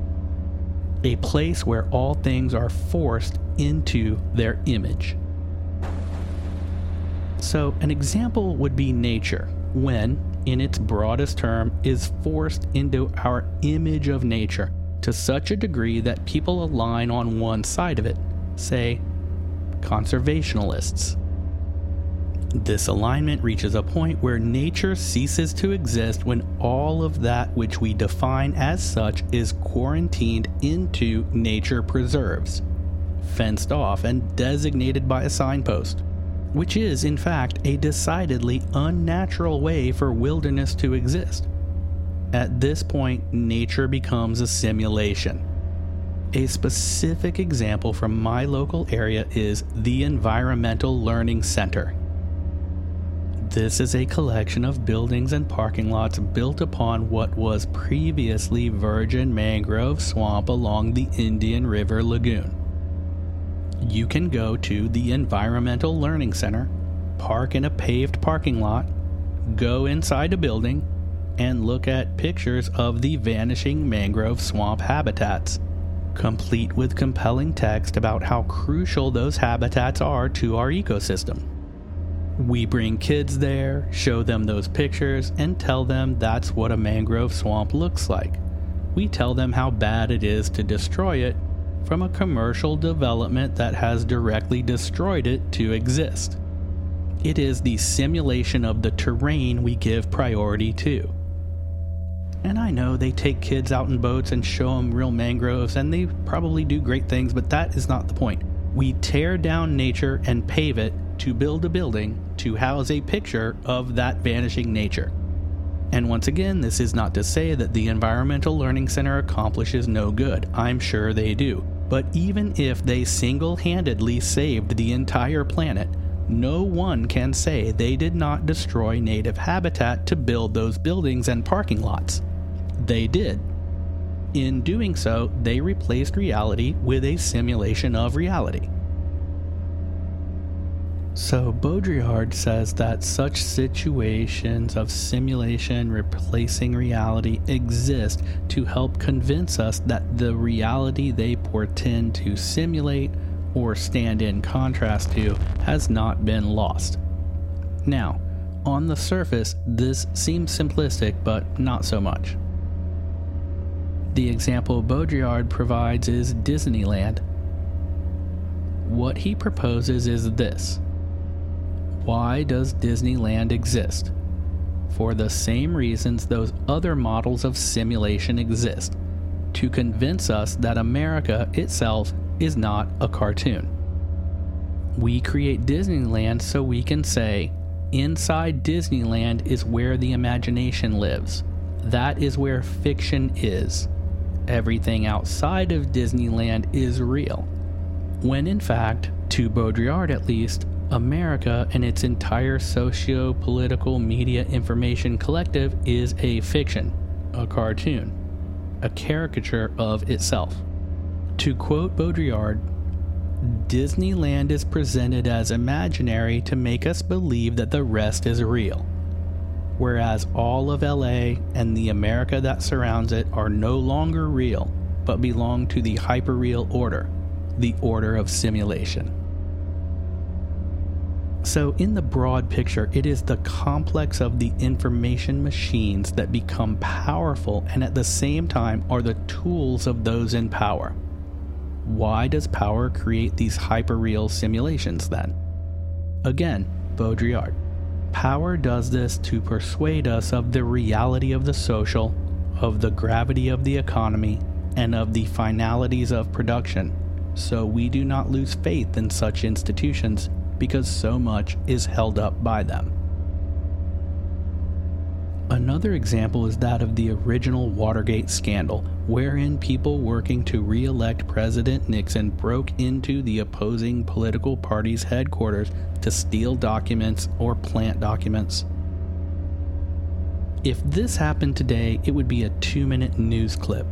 A place where all things are forced into their image. So, an example would be nature, when, in its broadest term, is forced into our image of nature to such a degree that people align on one side of it, say, conservationalists. This alignment reaches a point where nature ceases to exist when all of that which we define as such is quarantined into nature preserves, fenced off and designated by a signpost, which is, in fact, a decidedly unnatural way for wilderness to exist. At this point, nature becomes a simulation. A specific example from my local area is the Environmental Learning Center. This is a collection of buildings and parking lots built upon what was previously virgin mangrove swamp along the Indian River Lagoon you can go to the Environmental Learning Center, park in a paved parking lot, go inside a building, and look at pictures of the vanishing mangrove swamp habitats, complete with compelling text about how crucial those habitats are to our ecosystem. We bring kids there, show them those pictures, and tell them that's what a mangrove swamp looks like. We tell them how bad it is to destroy it from a commercial development that has directly destroyed it to exist. It is the simulation of the terrain we give priority to. And I know they take kids out in boats and show them real mangroves, and they probably do great things, but that is not the point. We tear down nature and pave it to build a building to house a picture of that vanishing nature. And once again, this is not to say that the Environmental Learning Center accomplishes no good. I'm sure they do. But even if they single handedly saved the entire planet, no one can say they did not destroy native habitat to build those buildings and parking lots. They did. In doing so, they replaced reality with a simulation of reality. So, Baudrillard says that such situations of simulation replacing reality exist to help convince us that the reality they portend to simulate or stand in contrast to has not been lost. Now, on the surface, this seems simplistic, but not so much. The example Baudrillard provides is Disneyland. What he proposes is this why does Disneyland exist? For the same reasons those other models of simulation exist to convince us that America itself is not a cartoon. We create Disneyland so we can say, inside Disneyland is where the imagination lives. That is where fiction is. Everything outside of Disneyland is real. When in fact, to Baudrillard at least, America and its entire socio political media information collective is a fiction, a cartoon, a caricature of itself. To quote Baudrillard, Disneyland is presented as imaginary to make us believe that the rest is real, whereas all of LA and the America that surrounds it are no longer real, but belong to the hyperreal order, the order of simulation. So, in the broad picture, it is the complex of the information machines that become powerful and at the same time are the tools of those in power. Why does power create these hyperreal simulations then? Again, Baudrillard. Power does this to persuade us of the reality of the social, of the gravity of the economy, and of the finalities of production, so we do not lose faith in such institutions because so much is held up by them. Another example is that of the original Watergate scandal, wherein people working to re elect President Nixon broke into the opposing political party's headquarters to steal documents or plant documents. If this happened today, it would be a two minute news clip.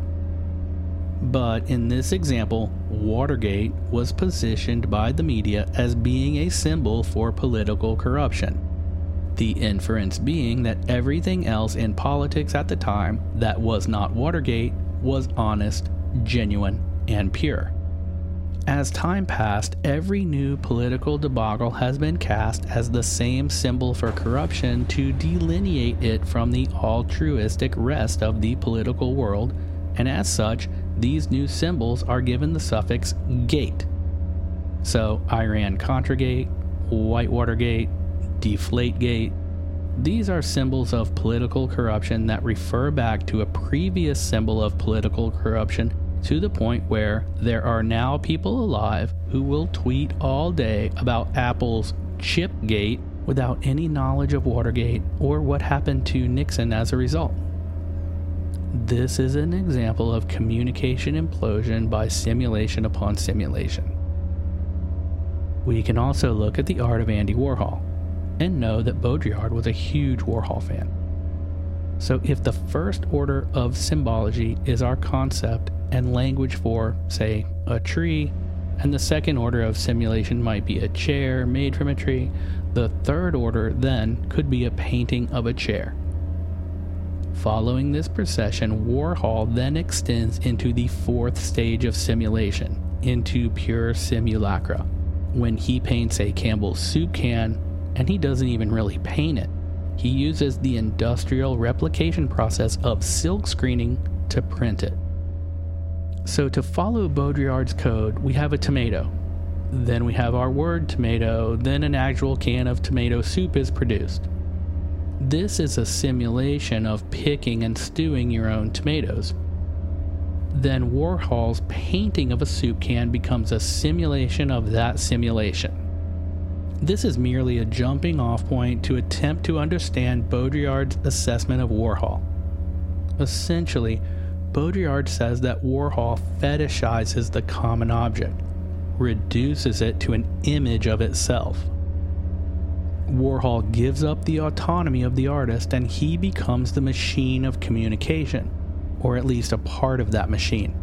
But in this example, Watergate was positioned by the media as being a symbol for political corruption. The inference being that everything else in politics at the time that was not Watergate was honest, genuine, and pure. As time passed, every new political debacle has been cast as the same symbol for corruption to delineate it from the altruistic rest of the political world, and as such, these new symbols are given the suffix gate. So, Iran Contragate, Whitewatergate, Deflategate, these are symbols of political corruption that refer back to a previous symbol of political corruption to the point where there are now people alive who will tweet all day about Apple's Chipgate without any knowledge of Watergate or what happened to Nixon as a result. This is an example of communication implosion by simulation upon simulation. We can also look at the art of Andy Warhol and know that Baudrillard was a huge Warhol fan. So, if the first order of symbology is our concept and language for, say, a tree, and the second order of simulation might be a chair made from a tree, the third order then could be a painting of a chair. Following this procession, Warhol then extends into the fourth stage of simulation, into pure simulacra, when he paints a Campbell's soup can, and he doesn't even really paint it he uses the industrial replication process of silk screening to print it. So, to follow Baudrillard's code, we have a tomato. Then we have our word tomato, then an actual can of tomato soup is produced. This is a simulation of picking and stewing your own tomatoes. Then Warhol's painting of a soup can becomes a simulation of that simulation. This is merely a jumping off point to attempt to understand Baudrillard's assessment of Warhol. Essentially, Baudrillard says that Warhol fetishizes the common object, reduces it to an image of itself. Warhol gives up the autonomy of the artist and he becomes the machine of communication, or at least a part of that machine.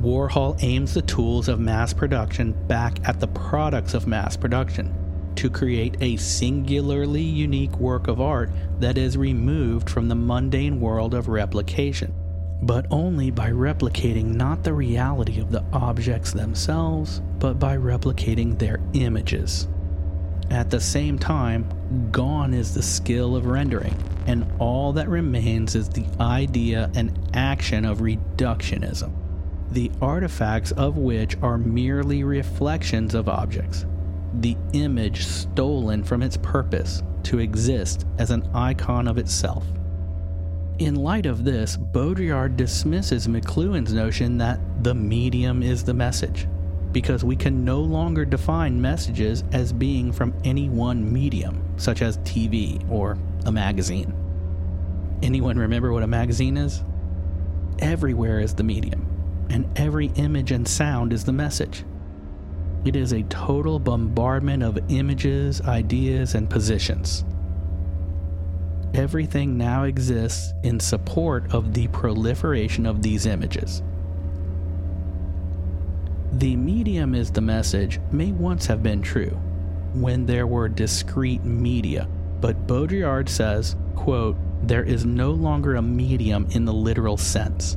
Warhol aims the tools of mass production back at the products of mass production to create a singularly unique work of art that is removed from the mundane world of replication, but only by replicating not the reality of the objects themselves, but by replicating their images. At the same time, gone is the skill of rendering, and all that remains is the idea and action of reductionism, the artifacts of which are merely reflections of objects, the image stolen from its purpose to exist as an icon of itself. In light of this, Baudrillard dismisses McLuhan's notion that the medium is the message, because we can no longer define messages as being from any one medium, such as TV or a magazine. Anyone remember what a magazine is? Everywhere is the medium, and every image and sound is the message. It is a total bombardment of images, ideas, and positions. Everything now exists in support of the proliferation of these images. The medium is the message may once have been true when there were discrete media, but Baudrillard says, quote, there is no longer a medium in the literal sense.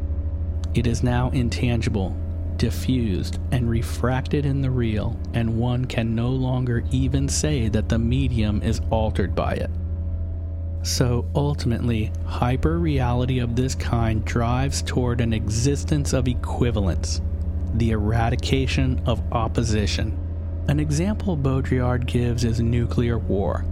It is now intangible, diffused and refracted in the real, and one can no longer even say that the medium is altered by it. So ultimately, hyperreality of this kind drives toward an existence of equivalence, the eradication of opposition. An example Baudrillard gives is nuclear war,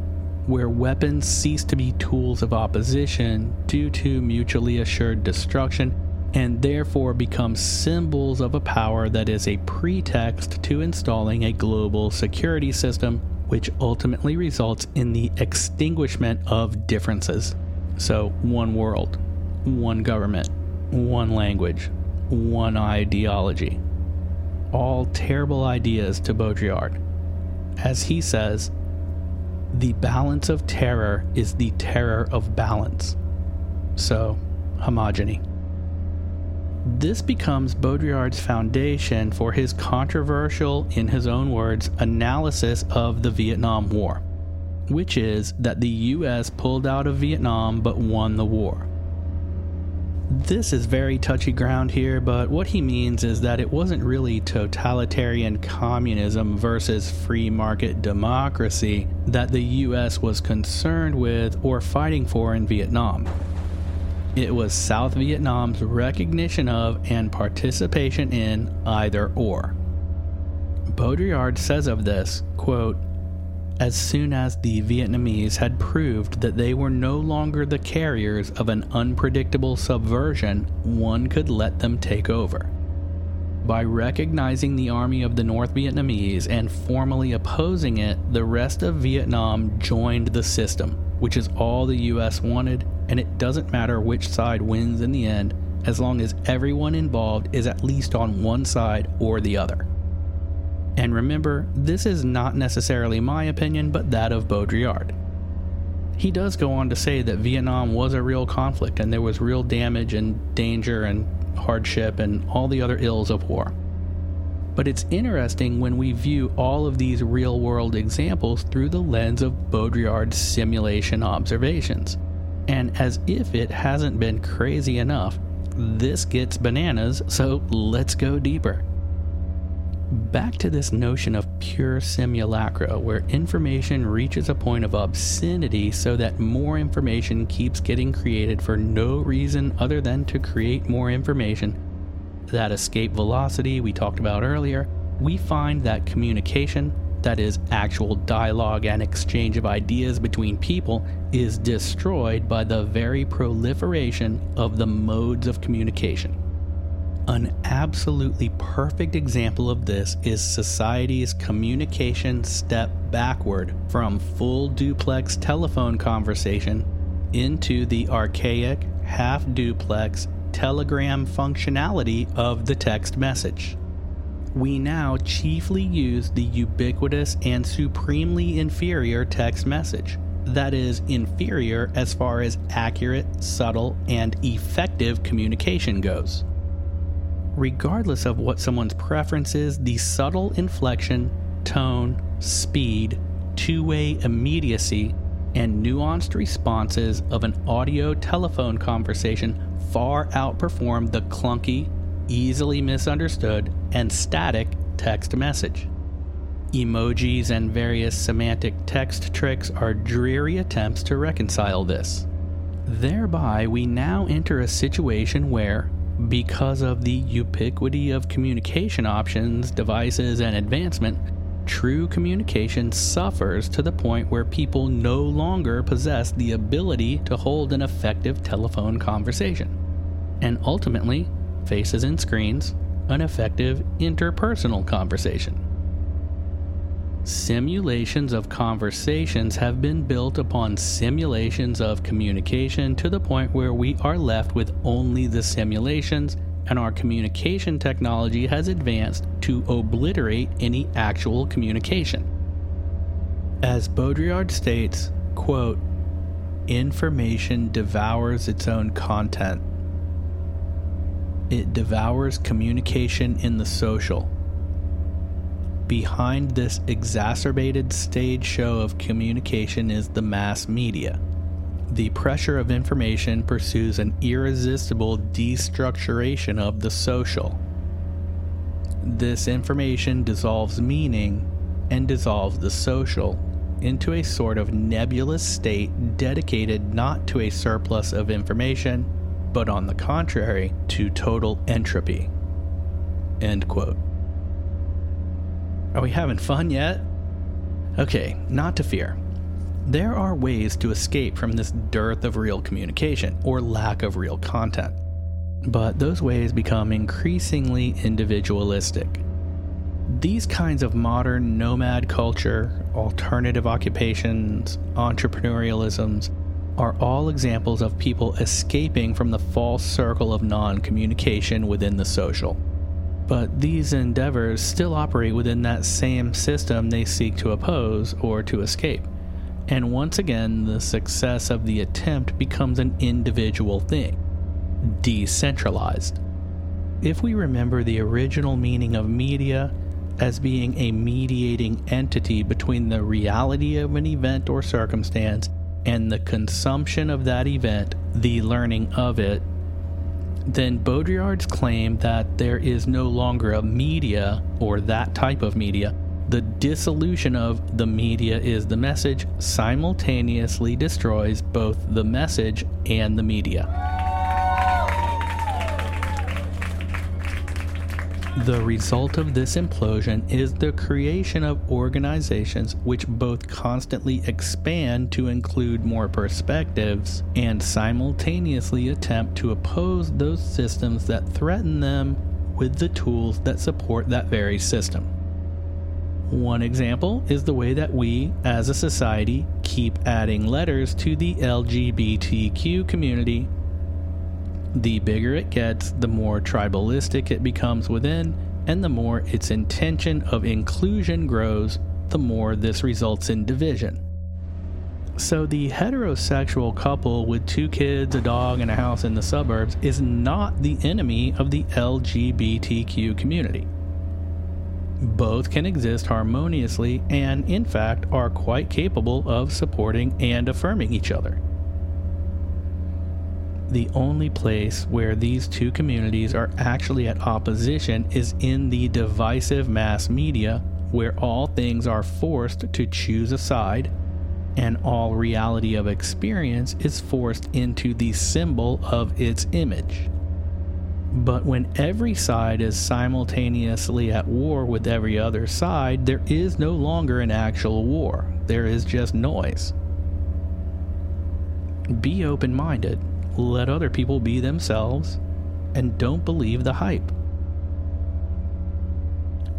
where weapons cease to be tools of opposition due to mutually assured destruction and therefore become symbols of a power that is a pretext to installing a global security system, which ultimately results in the extinguishment of differences. So, one world, one government, one language, one ideology. All terrible ideas to Baudrillard. As he says, the balance of terror is the terror of balance. So, homogeny. This becomes Baudrillard's foundation for his controversial, in his own words, analysis of the Vietnam War, which is that the US pulled out of Vietnam but won the war. This is very touchy ground here, but what he means is that it wasn't really totalitarian communism versus free market democracy that the US was concerned with or fighting for in Vietnam. It was South Vietnam's recognition of and participation in either or. Baudrillard says of this, quote, as soon as the Vietnamese had proved that they were no longer the carriers of an unpredictable subversion, one could let them take over. By recognizing the army of the North Vietnamese and formally opposing it, the rest of Vietnam joined the system, which is all the US wanted, and it doesn't matter which side wins in the end as long as everyone involved is at least on one side or the other. And remember, this is not necessarily my opinion, but that of Baudrillard. He does go on to say that Vietnam was a real conflict and there was real damage and danger and hardship and all the other ills of war. But it's interesting when we view all of these real world examples through the lens of Baudrillard's simulation observations. And as if it hasn't been crazy enough, this gets bananas, so let's go deeper back to this notion of pure simulacra, where information reaches a point of obscenity so that more information keeps getting created for no reason other than to create more information. That escape velocity we talked about earlier, we find that communication, that is, actual dialogue and exchange of ideas between people, is destroyed by the very proliferation of the modes of communication. An absolutely perfect example of this is society's communication step backward from full duplex telephone conversation into the archaic half duplex telegram functionality of the text message. We now chiefly use the ubiquitous and supremely inferior text message. That is, inferior as far as accurate, subtle, and effective communication goes regardless of what someone's preference is, the subtle inflection, tone, speed, two way immediacy, and nuanced responses of an audio telephone conversation far outperform the clunky, easily misunderstood, and static text message. Emojis and various semantic text tricks are dreary attempts to reconcile this. Thereby, we now enter a situation where, because of the ubiquity of communication options, devices, and advancement, true communication suffers to the point where people no longer possess the ability to hold an effective telephone conversation, and ultimately, faces and screens, an effective interpersonal conversation. Simulations of conversations have been built upon simulations of communication to the point where we are left with only the simulations, and our communication technology has advanced to obliterate any actual communication. As Baudrillard states, quote, information devours its own content. It devours communication in the social Behind this exacerbated stage show of communication is the mass media. The pressure of information pursues an irresistible destructuration of the social. This information dissolves meaning and dissolves the social into a sort of nebulous state dedicated not to a surplus of information, but on the contrary, to total entropy. End quote. Are we having fun yet? Okay, not to fear. There are ways to escape from this dearth of real communication or lack of real content. but those ways become increasingly individualistic. These kinds of modern nomad culture, alternative occupations, entrepreneurialisms, are all examples of people escaping from the false circle of non communication within the social. But these endeavors still operate within that same system they seek to oppose or to escape. And once again, the success of the attempt becomes an individual thing, decentralized. If we remember the original meaning of media as being a mediating entity between the reality of an event or circumstance and the consumption of that event, the learning of it, then Baudrillard's claim that there is no longer a media or that type of media, the dissolution of the media is the message, simultaneously destroys both the message and the media. The result of this implosion is the creation of organizations which both constantly expand to include more perspectives and simultaneously attempt to oppose those systems that threaten them with the tools that support that very system. One example is the way that we, as a society, keep adding letters to the LGBTQ community the bigger it gets, the more tribalistic it becomes within, and the more its intention of inclusion grows, the more this results in division. So, the heterosexual couple with two kids, a dog, and a house in the suburbs is not the enemy of the LGBTQ community. Both can exist harmoniously and, in fact, are quite capable of supporting and affirming each other the only place where these two communities are actually at opposition is in the divisive mass media, where all things are forced to choose a side, and all reality of experience is forced into the symbol of its image. But when every side is simultaneously at war with every other side, there is no longer an actual war, there is just noise. Be open minded let other people be themselves, and don't believe the hype.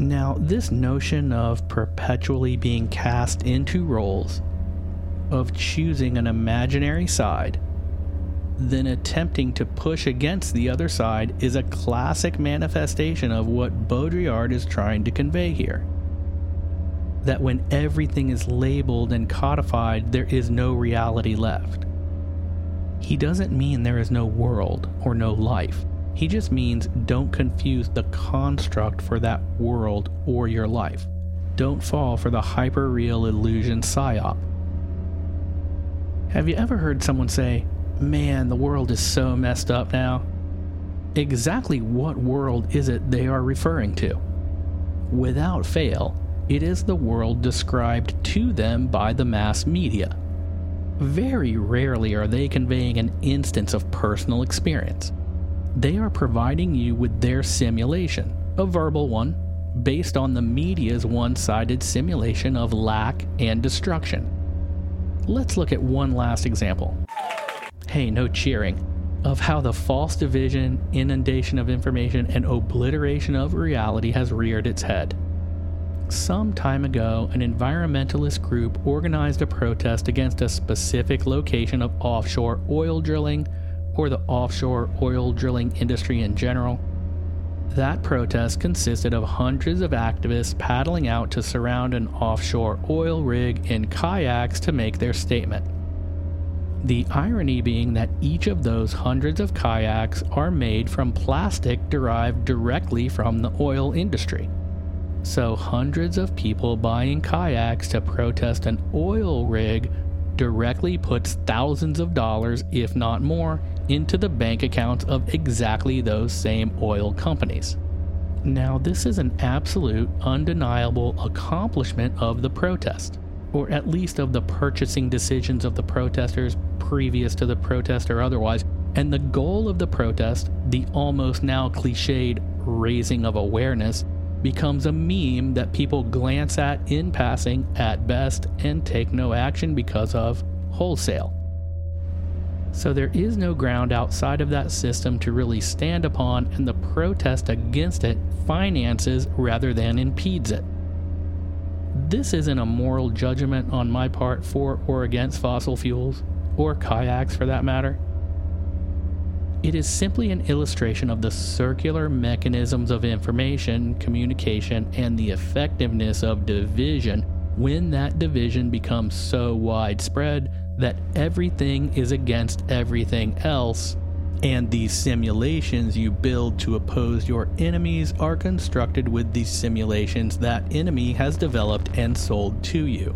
Now, this notion of perpetually being cast into roles, of choosing an imaginary side, then attempting to push against the other side is a classic manifestation of what Baudrillard is trying to convey here. That when everything is labeled and codified, there is no reality left. He doesn't mean there is no world or no life. He just means don't confuse the construct for that world or your life. Don't fall for the hyperreal illusion psyop. Have you ever heard someone say, Man, the world is so messed up now? Exactly what world is it they are referring to? Without fail, it is the world described to them by the mass media very rarely are they conveying an instance of personal experience. They are providing you with their simulation, a verbal one, based on the media's one sided simulation of lack and destruction. Let's look at one last example. Hey, no cheering. Of how the false division, inundation of information, and obliteration of reality has reared its head. Some time ago, an environmentalist group organized a protest against a specific location of offshore oil drilling or the offshore oil drilling industry in general. That protest consisted of hundreds of activists paddling out to surround an offshore oil rig in kayaks to make their statement. The irony being that each of those hundreds of kayaks are made from plastic derived directly from the oil industry. So, hundreds of people buying kayaks to protest an oil rig directly puts thousands of dollars, if not more, into the bank accounts of exactly those same oil companies. Now, this is an absolute, undeniable accomplishment of the protest, or at least of the purchasing decisions of the protesters previous to the protest or otherwise. And the goal of the protest, the almost now cliched raising of awareness, becomes a meme that people glance at in passing at best and take no action because of wholesale. So there is no ground outside of that system to really stand upon, and the protest against it finances rather than impedes it. This isn't a moral judgment on my part for or against fossil fuels, or kayaks for that matter. It is simply an illustration of the circular mechanisms of information, communication, and the effectiveness of division when that division becomes so widespread that everything is against everything else, and the simulations you build to oppose your enemies are constructed with the simulations that enemy has developed and sold to you.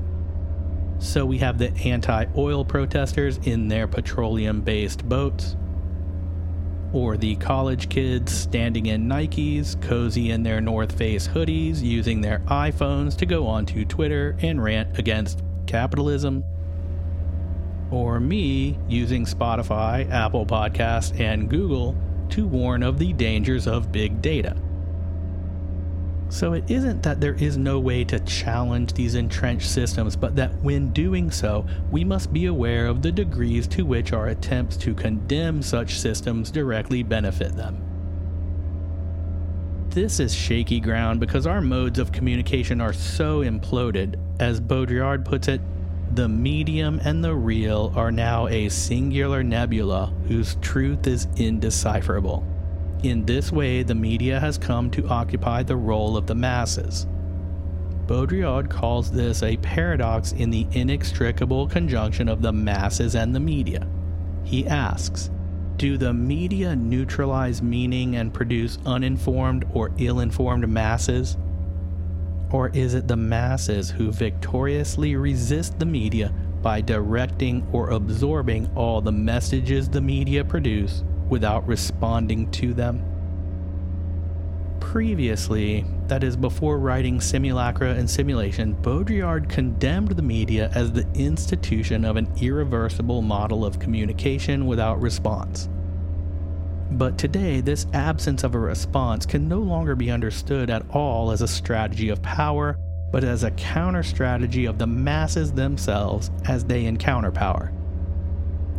So we have the anti oil protesters in their petroleum based boats or the college kids standing in Nikes, cozy in their North Face hoodies, using their iPhones to go onto Twitter and rant against capitalism, or me using Spotify, Apple Podcasts, and Google to warn of the dangers of big data. So it isn't that there is no way to challenge these entrenched systems, but that when doing so, we must be aware of the degrees to which our attempts to condemn such systems directly benefit them. This is shaky ground because our modes of communication are so imploded. As Baudrillard puts it, the medium and the real are now a singular nebula whose truth is indecipherable. In this way, the media has come to occupy the role of the masses. Baudrillard calls this a paradox in the inextricable conjunction of the masses and the media. He asks, do the media neutralize meaning and produce uninformed or ill informed masses? Or is it the masses who victoriously resist the media by directing or absorbing all the messages the media produce without responding to them. Previously, that is, before writing Simulacra and Simulation, Baudrillard condemned the media as the institution of an irreversible model of communication without response. But today, this absence of a response can no longer be understood at all as a strategy of power, but as a counter strategy of the masses themselves as they encounter power.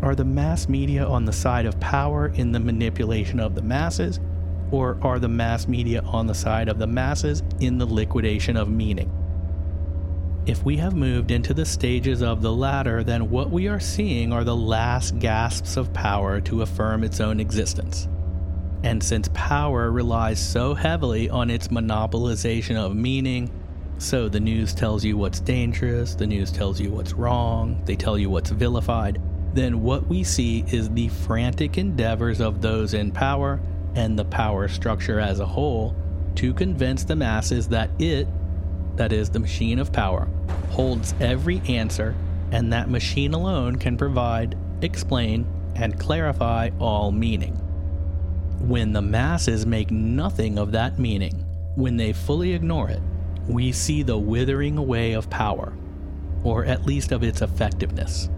Are the mass media on the side of power in the manipulation of the masses, or are the mass media on the side of the masses in the liquidation of meaning? If we have moved into the stages of the latter, then what we are seeing are the last gasps of power to affirm its own existence. And since power relies so heavily on its monopolization of meaning, so the news tells you what's dangerous, the news tells you what's wrong, they tell you what's vilified, then what we see is the frantic endeavors of those in power and the power structure as a whole to convince the masses that it, that is, the machine of power, holds every answer and that machine alone can provide, explain, and clarify all meaning. When the masses make nothing of that meaning, when they fully ignore it, we see the withering away of power, or at least of its effectiveness.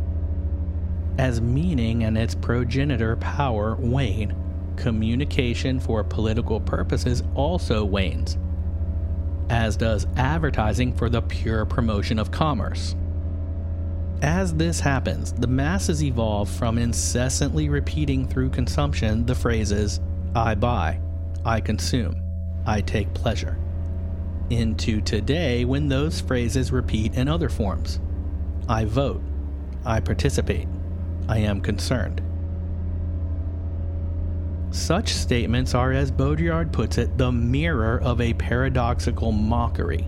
As meaning and its progenitor power wane, communication for political purposes also wanes, as does advertising for the pure promotion of commerce. As this happens, the masses evolve from incessantly repeating through consumption the phrases, I buy, I consume, I take pleasure, into today when those phrases repeat in other forms. I vote, I participate, I am concerned. Such statements are, as Baudrillard puts it, the mirror of a paradoxical mockery,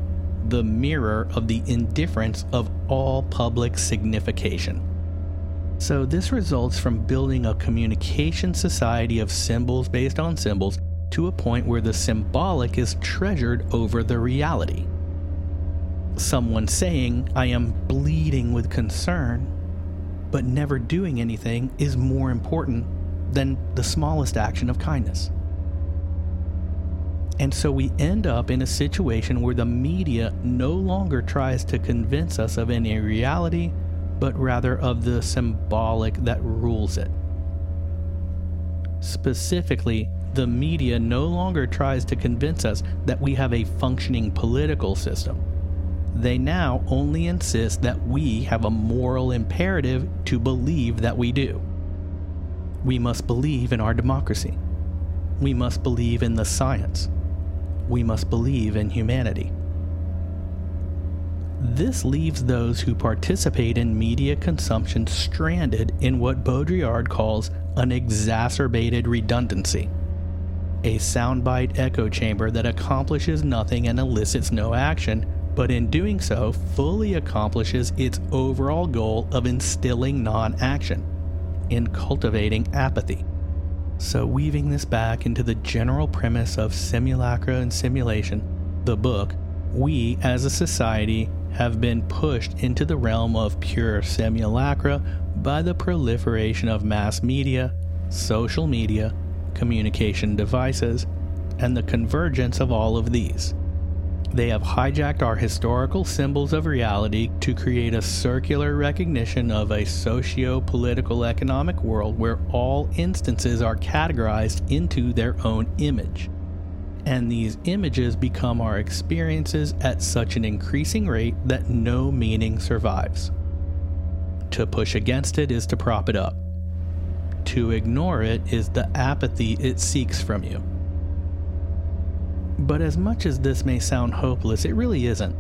the mirror of the indifference of all public signification. So, this results from building a communication society of symbols based on symbols to a point where the symbolic is treasured over the reality. Someone saying, I am bleeding with concern, but never doing anything is more important than the smallest action of kindness. And so we end up in a situation where the media no longer tries to convince us of any reality, but rather of the symbolic that rules it. Specifically, the media no longer tries to convince us that we have a functioning political system they now only insist that we have a moral imperative to believe that we do. We must believe in our democracy. We must believe in the science. We must believe in humanity. This leaves those who participate in media consumption stranded in what Baudrillard calls an exacerbated redundancy. A soundbite echo chamber that accomplishes nothing and elicits no action, but in doing so, fully accomplishes its overall goal of instilling non action, in cultivating apathy. So, weaving this back into the general premise of simulacra and simulation, the book, we as a society have been pushed into the realm of pure simulacra by the proliferation of mass media, social media, communication devices, and the convergence of all of these. They have hijacked our historical symbols of reality to create a circular recognition of a socio political economic world where all instances are categorized into their own image and these images become our experiences at such an increasing rate that no meaning survives. To push against it is to prop it up. To ignore it is the apathy it seeks from you. But as much as this may sound hopeless, it really isn't.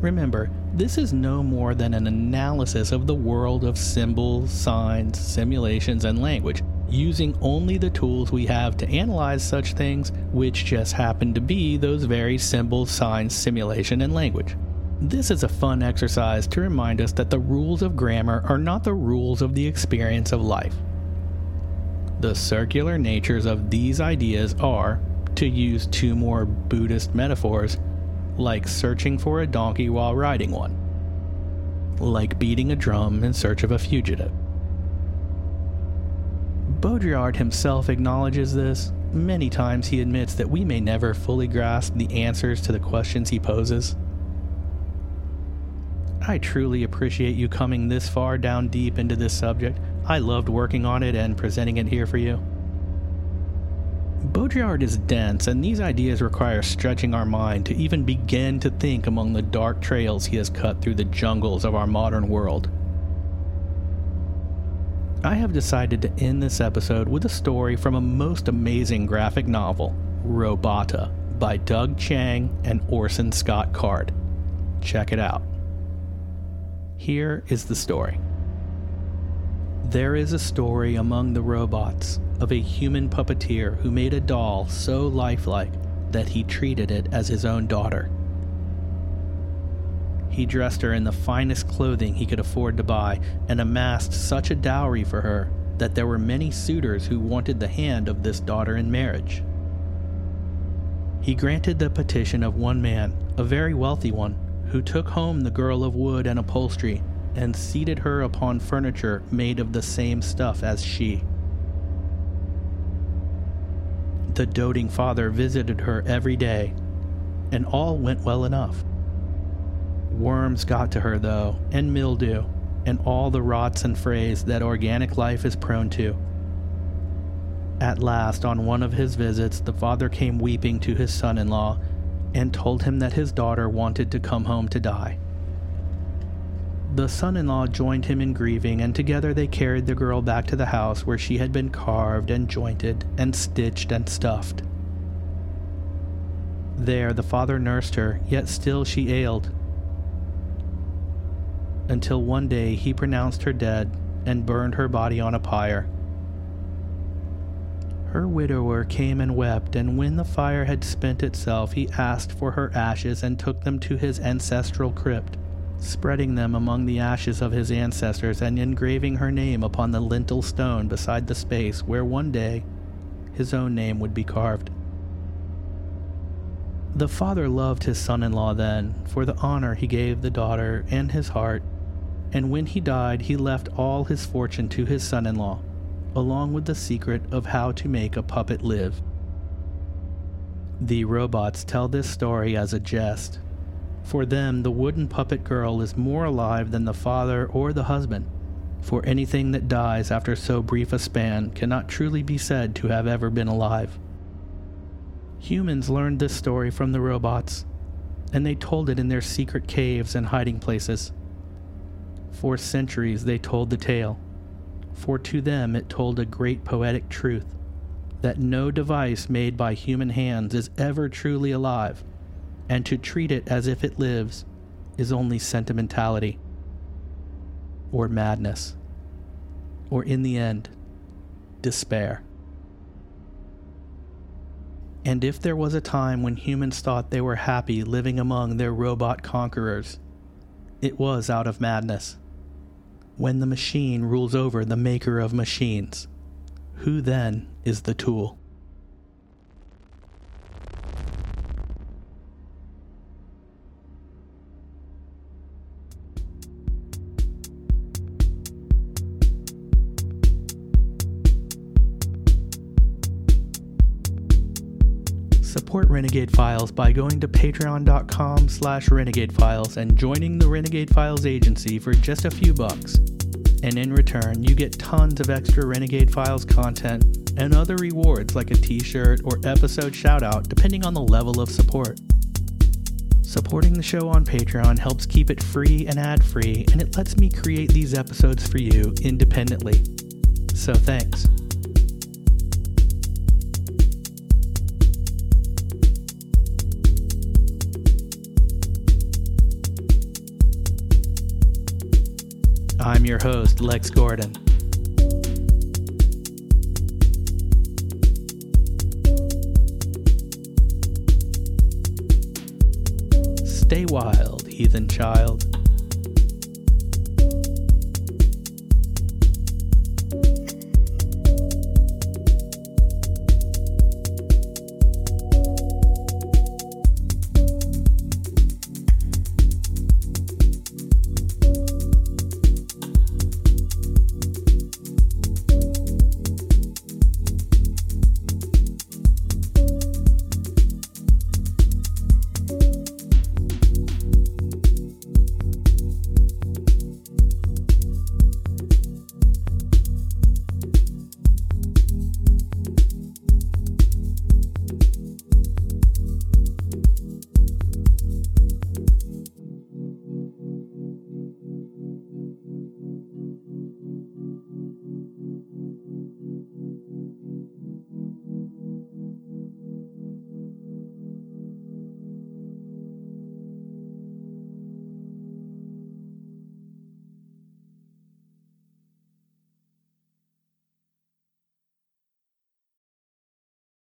Remember, this is no more than an analysis of the world of symbols, signs, simulations, and language using only the tools we have to analyze such things, which just happen to be those very symbols, signs, simulation, and language. This is a fun exercise to remind us that the rules of grammar are not the rules of the experience of life. The circular natures of these ideas are, to use two more Buddhist metaphors, like searching for a donkey while riding one, like beating a drum in search of a fugitive. Baudrillard himself acknowledges this. Many times he admits that we may never fully grasp the answers to the questions he poses. I truly appreciate you coming this far down deep into this subject. I loved working on it and presenting it here for you. Baudrillard is dense, and these ideas require stretching our mind to even begin to think among the dark trails he has cut through the jungles of our modern world. I have decided to end this episode with a story from a most amazing graphic novel, Robota, by Doug Chiang and Orson Scott Card. Check it out. Here is the story. There is a story among the robots of a human puppeteer who made a doll so lifelike that he treated it as his own daughter. He dressed her in the finest clothing he could afford to buy and amassed such a dowry for her that there were many suitors who wanted the hand of this daughter in marriage. He granted the petition of one man, a very wealthy one, who took home the girl of wood and upholstery and seated her upon furniture made of the same stuff as she. The doting father visited her every day, and all went well enough. Worms got to her, though, and mildew, and all the rots and frays that organic life is prone to. At last, on one of his visits, the father came weeping to his son in law and told him that his daughter wanted to come home to die. The son in law joined him in grieving, and together they carried the girl back to the house where she had been carved and jointed and stitched and stuffed. There, the father nursed her, yet still she ailed, until one day he pronounced her dead and burned her body on a pyre. Her widower came and wept, and when the fire had spent itself, he asked for her ashes and took them to his ancestral crypt, spreading them among the ashes of his ancestors and engraving her name upon the lintel stone beside the space where one day his own name would be carved. The father loved his son in law then for the honor he gave the daughter and his heart and when he died, he left all his fortune to his son in law, along with the secret of how to make a puppet live. The robots tell this story as a jest. For them, the wooden puppet girl is more alive than the father or the husband, for anything that dies after so brief a span cannot truly be said to have ever been alive. Humans learned this story from the robots, and they told it in their secret caves and hiding places. For centuries they told the tale. For to them it told a great poetic truth that no device made by human hands is ever truly alive, and to treat it as if it lives is only sentimentality or madness, or in the end, despair. And if there was a time when humans thought they were happy living among their robot conquerors, it was out of madness. When the machine rules over the maker of machines, who then is the tool? Renegade Files by going to patreon.com slash renegade files and joining the Renegade Files agency for just a few bucks. And in return, you get tons of extra Renegade Files content and other rewards like a t-shirt or episode shoutout depending on the level of support. Supporting the show on Patreon helps keep it free and ad-free, and it lets me create these episodes for you independently. So thanks. I'm your host, Lex Gordon. Stay wild, heathen child.